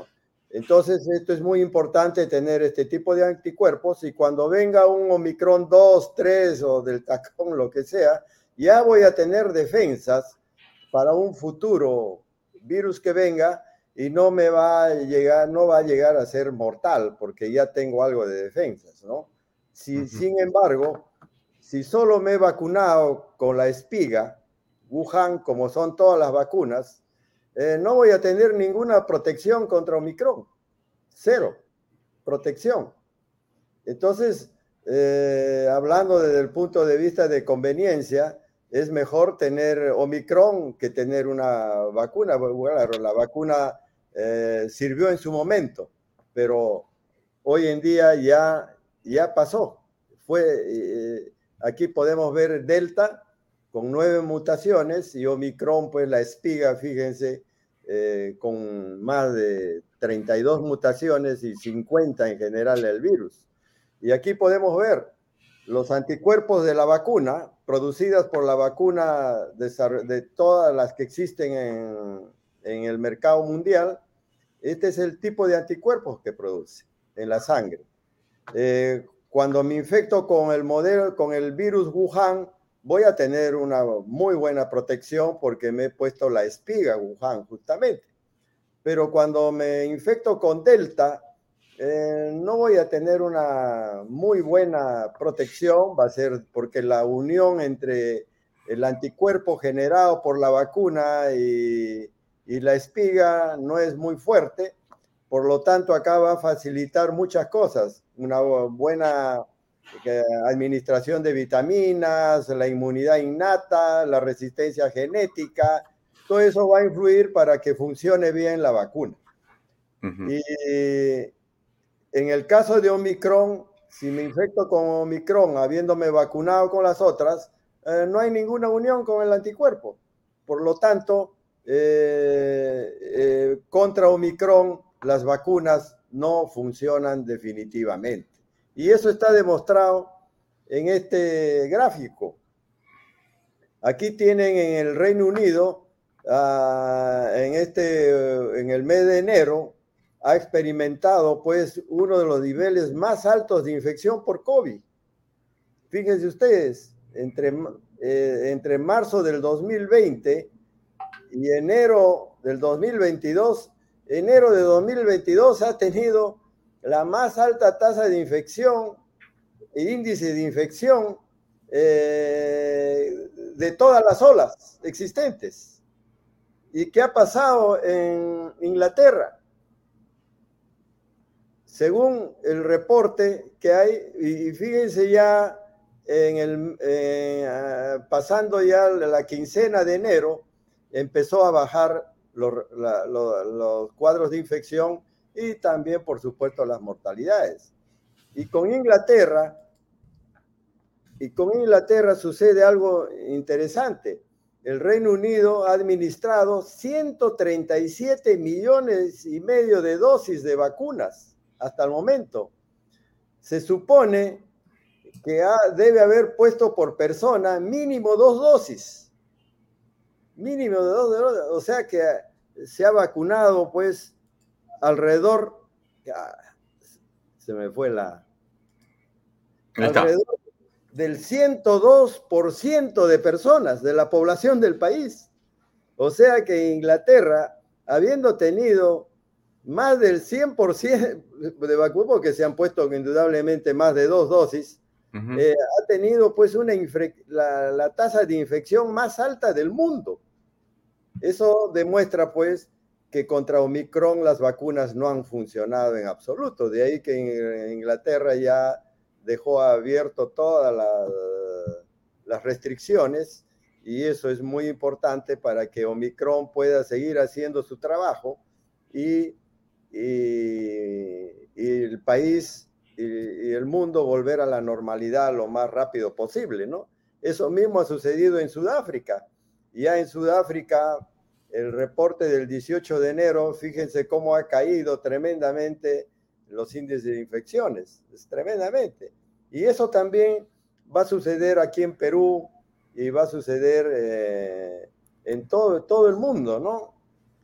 Entonces, esto es muy importante tener este tipo de anticuerpos y cuando venga un Omicron 2, 3 o del tacón, lo que sea, ya voy a tener defensas para un futuro virus que venga y no me va a llegar, no va a llegar a ser mortal porque ya tengo algo de defensas, ¿no? Si, Sin embargo, si solo me he vacunado con la espiga, Wuhan, como son todas las vacunas, eh, no voy a tener ninguna protección contra Omicron. Cero protección. Entonces, eh, hablando desde el punto de vista de conveniencia, es mejor tener Omicron que tener una vacuna. la vacuna eh, sirvió en su momento, pero hoy en día ya, ya pasó. Fue, aquí podemos ver Delta, con nueve mutaciones y Omicron, pues la espiga, fíjense, eh, con más de 32 mutaciones y 50 en general el virus. Y aquí podemos ver los anticuerpos de la vacuna, producidas por la vacuna de, todas las que existen en, en, el mercado mundial. Este es el tipo de anticuerpos que produce en la sangre. Eh, cuando me infecto con el modelo, con el virus Wuhan, voy a tener una muy buena protección porque me he puesto la espiga Wuhan justamente. Pero cuando me infecto con Delta, eh, no voy a tener una muy buena protección, va a ser porque la unión entre el anticuerpo generado por la vacuna y, y la espiga no es muy fuerte, por lo tanto acá va a facilitar muchas cosas, una buena administración de vitaminas, la inmunidad innata, la resistencia genética, todo eso va a influir para que funcione bien la vacuna. Y en el caso de Omicron, si me infecto con Omicron habiéndome vacunado con las otras, eh, no hay ninguna unión con el anticuerpo. Por lo tanto, eh, eh, contra Omicron las vacunas no funcionan definitivamente. Y eso está demostrado en este gráfico. Aquí tienen en el Reino Unido, ah, en, este, en el mes de enero, ha experimentado pues uno de los niveles más altos de infección por COVID. Fíjense ustedes, entre, eh, entre marzo del 2020 y enero del 2022, enero de 2022 ha tenido la más alta tasa de infección e índice de infección eh, de todas las olas existentes. ¿Y qué ha pasado en Inglaterra? Según el reporte que hay, y fíjense ya en el, ah, pasando ya la quincena de enero, empezó a bajar los, los cuadros de infección y también, por supuesto, las mortalidades. Y con Inglaterra, y con Inglaterra sucede algo interesante. el Reino Unido ha administrado 137 millones y medio de dosis de vacunas hasta el momento. Se supone que debe haber puesto por persona mínimo dos dosis. Mínimo de dos dosis. O sea que se ha vacunado pues alrededor, se me fue la... Alrededor del 102% de personas de la población del país. O sea que Inglaterra, habiendo tenido más del 100% de vacunas, porque se han puesto indudablemente más de dos dosis, eh, ha tenido pues una la, la, tasa de infección más alta del mundo. Eso demuestra pues que contra Omicron las vacunas no han funcionado en absoluto. De ahí que Inglaterra ya dejó abierto todas las restricciones y eso es muy importante para que Omicron pueda seguir haciendo su trabajo y, el país y, el mundo volver a la normalidad lo más rápido posible, ¿no? Eso mismo ha sucedido en Sudáfrica. Ya en Sudáfrica, el reporte del 18 de enero, fíjense cómo ha caído tremendamente los índices de infecciones, es tremendamente. Y eso también va a suceder aquí en Perú y va a suceder eh, en todo, todo el mundo, ¿no?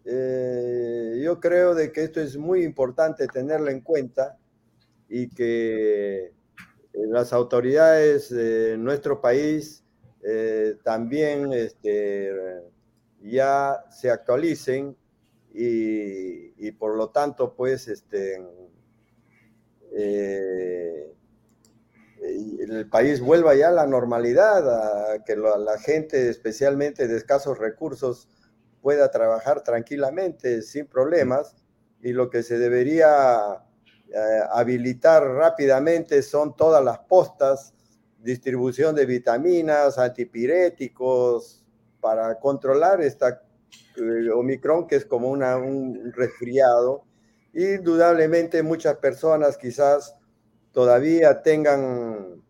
Eh, yo creo de que esto es muy importante tenerlo en cuenta y que eh, las autoridades de nuestro país también este, ya se actualicen y, por lo tanto, pues, este, el país vuelva ya a la normalidad, a que la gente, especialmente de escasos recursos, pueda trabajar tranquilamente, sin problemas, y lo que se debería eh, habilitar rápidamente son todas las postas, distribución de vitaminas, antipiréticos, para controlar esta eh, Omicron, que es como una, un resfriado. Indudablemente muchas personas quizás todavía tengan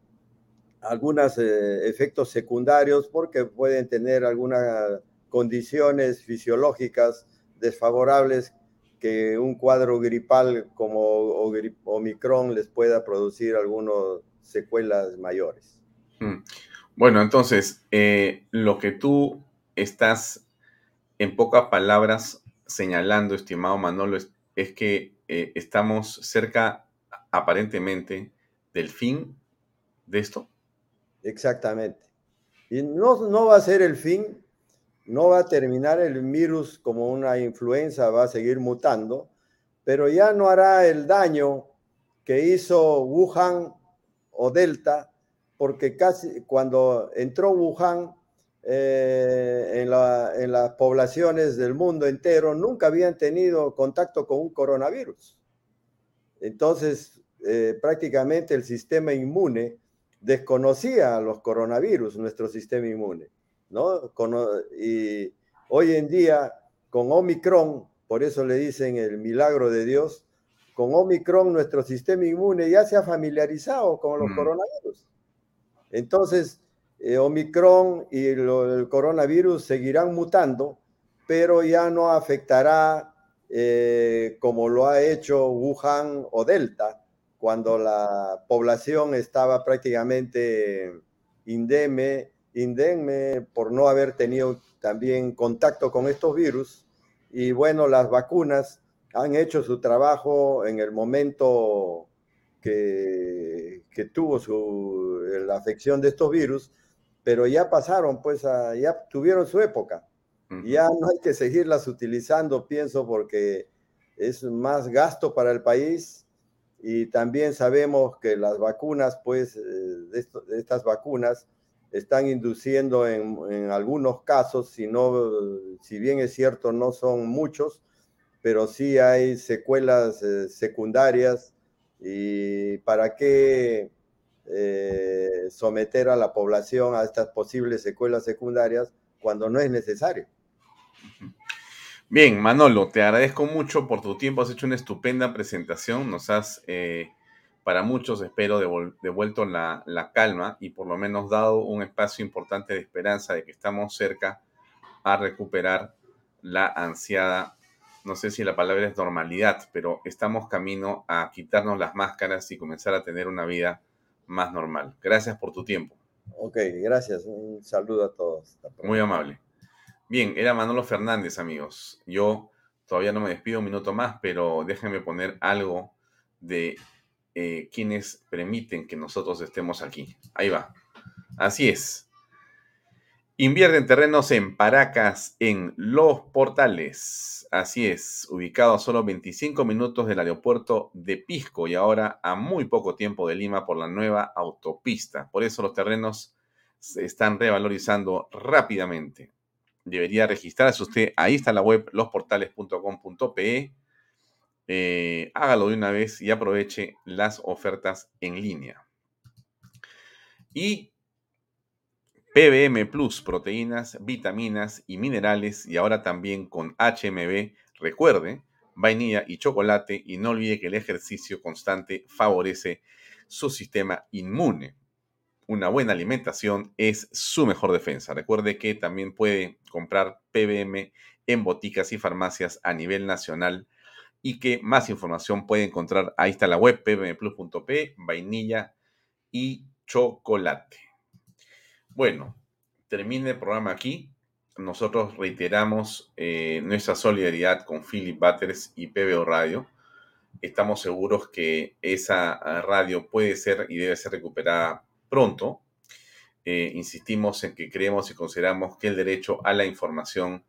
algunos eh, efectos secundarios porque pueden tener algunas condiciones fisiológicas desfavorables que un cuadro gripal como Omicron les pueda producir algunas secuelas mayores. Bueno, entonces, eh, lo que tú estás en pocas palabras señalando, estimado Manolo, es, que eh, estamos cerca aparentemente del fin de esto? Exactamente. Y no, no va a ser el fin, no va a terminar el virus como una influenza, va a seguir mutando, pero ya no hará el daño que hizo Wuhan o Delta, porque casi cuando entró Wuhan eh, en, en las poblaciones del mundo entero nunca habían tenido contacto con un coronavirus. Entonces, eh, prácticamente el sistema inmune desconocía a los coronavirus, nuestro sistema inmune, ¿no? y hoy en día, con Omicron, por eso le dicen el milagro de Dios, con Omicron nuestro sistema inmune ya se ha familiarizado con los mm. coronavirus. Entonces, eh, Omicron y el coronavirus seguirán mutando, pero ya no afectará eh, como lo ha hecho Wuhan o Delta, cuando la población estaba prácticamente indemne, indemne por no haber tenido también contacto con estos virus. Y bueno, las vacunas han hecho su trabajo en el momento que, que tuvo su, la afección de estos virus, pero ya pasaron, pues ya tuvieron su época. Ya no hay que seguirlas utilizando, pienso, porque es más gasto para el país y también sabemos que las vacunas, pues, eh, de, estas vacunas están induciendo en, algunos casos, si, si bien es cierto, no son muchos, pero sí hay secuelas eh, secundarias y para qué eh, someter a la población a estas posibles secuelas secundarias cuando no es necesario. Bien, Manolo, te agradezco mucho por tu tiempo. Has hecho una estupenda presentación. Nos has, eh, para muchos, espero, devuelto la, calma y por lo menos dado un espacio importante de esperanza de que estamos cerca a recuperar la ansiada, no sé si la palabra es normalidad, pero estamos camino a quitarnos las máscaras y comenzar a tener una vida más normal. Gracias por tu tiempo. Ok, gracias. Un saludo a todos. Muy amable. Bien, era Manolo Fernández, amigos. Yo todavía no me despido un minuto más, pero déjenme poner algo de eh, quienes permiten que nosotros estemos aquí. Ahí va. Así es. Invierte en terrenos en Paracas, en Los Portales. Así es, ubicado a solo 25 minutos del aeropuerto de Pisco y ahora a muy poco tiempo de Lima por la nueva autopista. Por eso los terrenos se están revalorizando rápidamente. Debería registrarse usted, ahí está la web losportales.com.pe. Eh, hágalo de una vez y aproveche las ofertas en línea. Y PBM Plus, proteínas, vitaminas y minerales y ahora también con HMB, recuerde, vainilla y chocolate y no olvide que el ejercicio constante favorece su sistema inmune. Una buena alimentación es su mejor defensa. Recuerde que también puede comprar PBM en boticas y farmacias a nivel nacional y que más información puede encontrar, ahí está la web pbmplus.p, vainilla y chocolate. Bueno, termine el programa aquí. Nosotros reiteramos eh, nuestra solidaridad con Philip Butters y PBO Radio. Estamos seguros que esa ah, radio puede ser y debe ser recuperada pronto. Eh, insistimos en que creemos y consideramos que el derecho a la información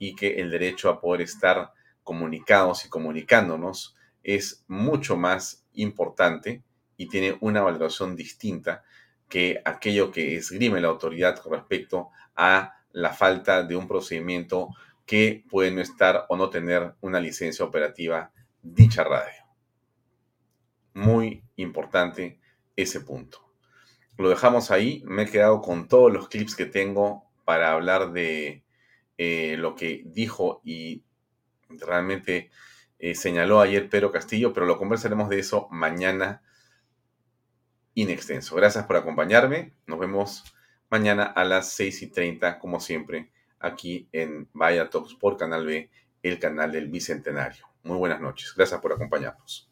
y que el derecho a poder estar comunicados y comunicándonos es mucho más importante y tiene una valoración distinta que aquello que esgrime la autoridad con respecto a la falta de un procedimiento que puede no estar o no tener una licencia operativa dicha radio. Muy importante ese punto. Lo dejamos ahí. Me he quedado con todos los clips que tengo para hablar de eh, lo que dijo y realmente eh, señaló ayer Pedro Castillo, pero lo conversaremos de eso mañana inextenso. Gracias por acompañarme. Nos vemos mañana a las 6 y 30, como siempre, aquí en Vaya por Canal B, el canal del Bicentenario. Muy buenas noches. Gracias por acompañarnos.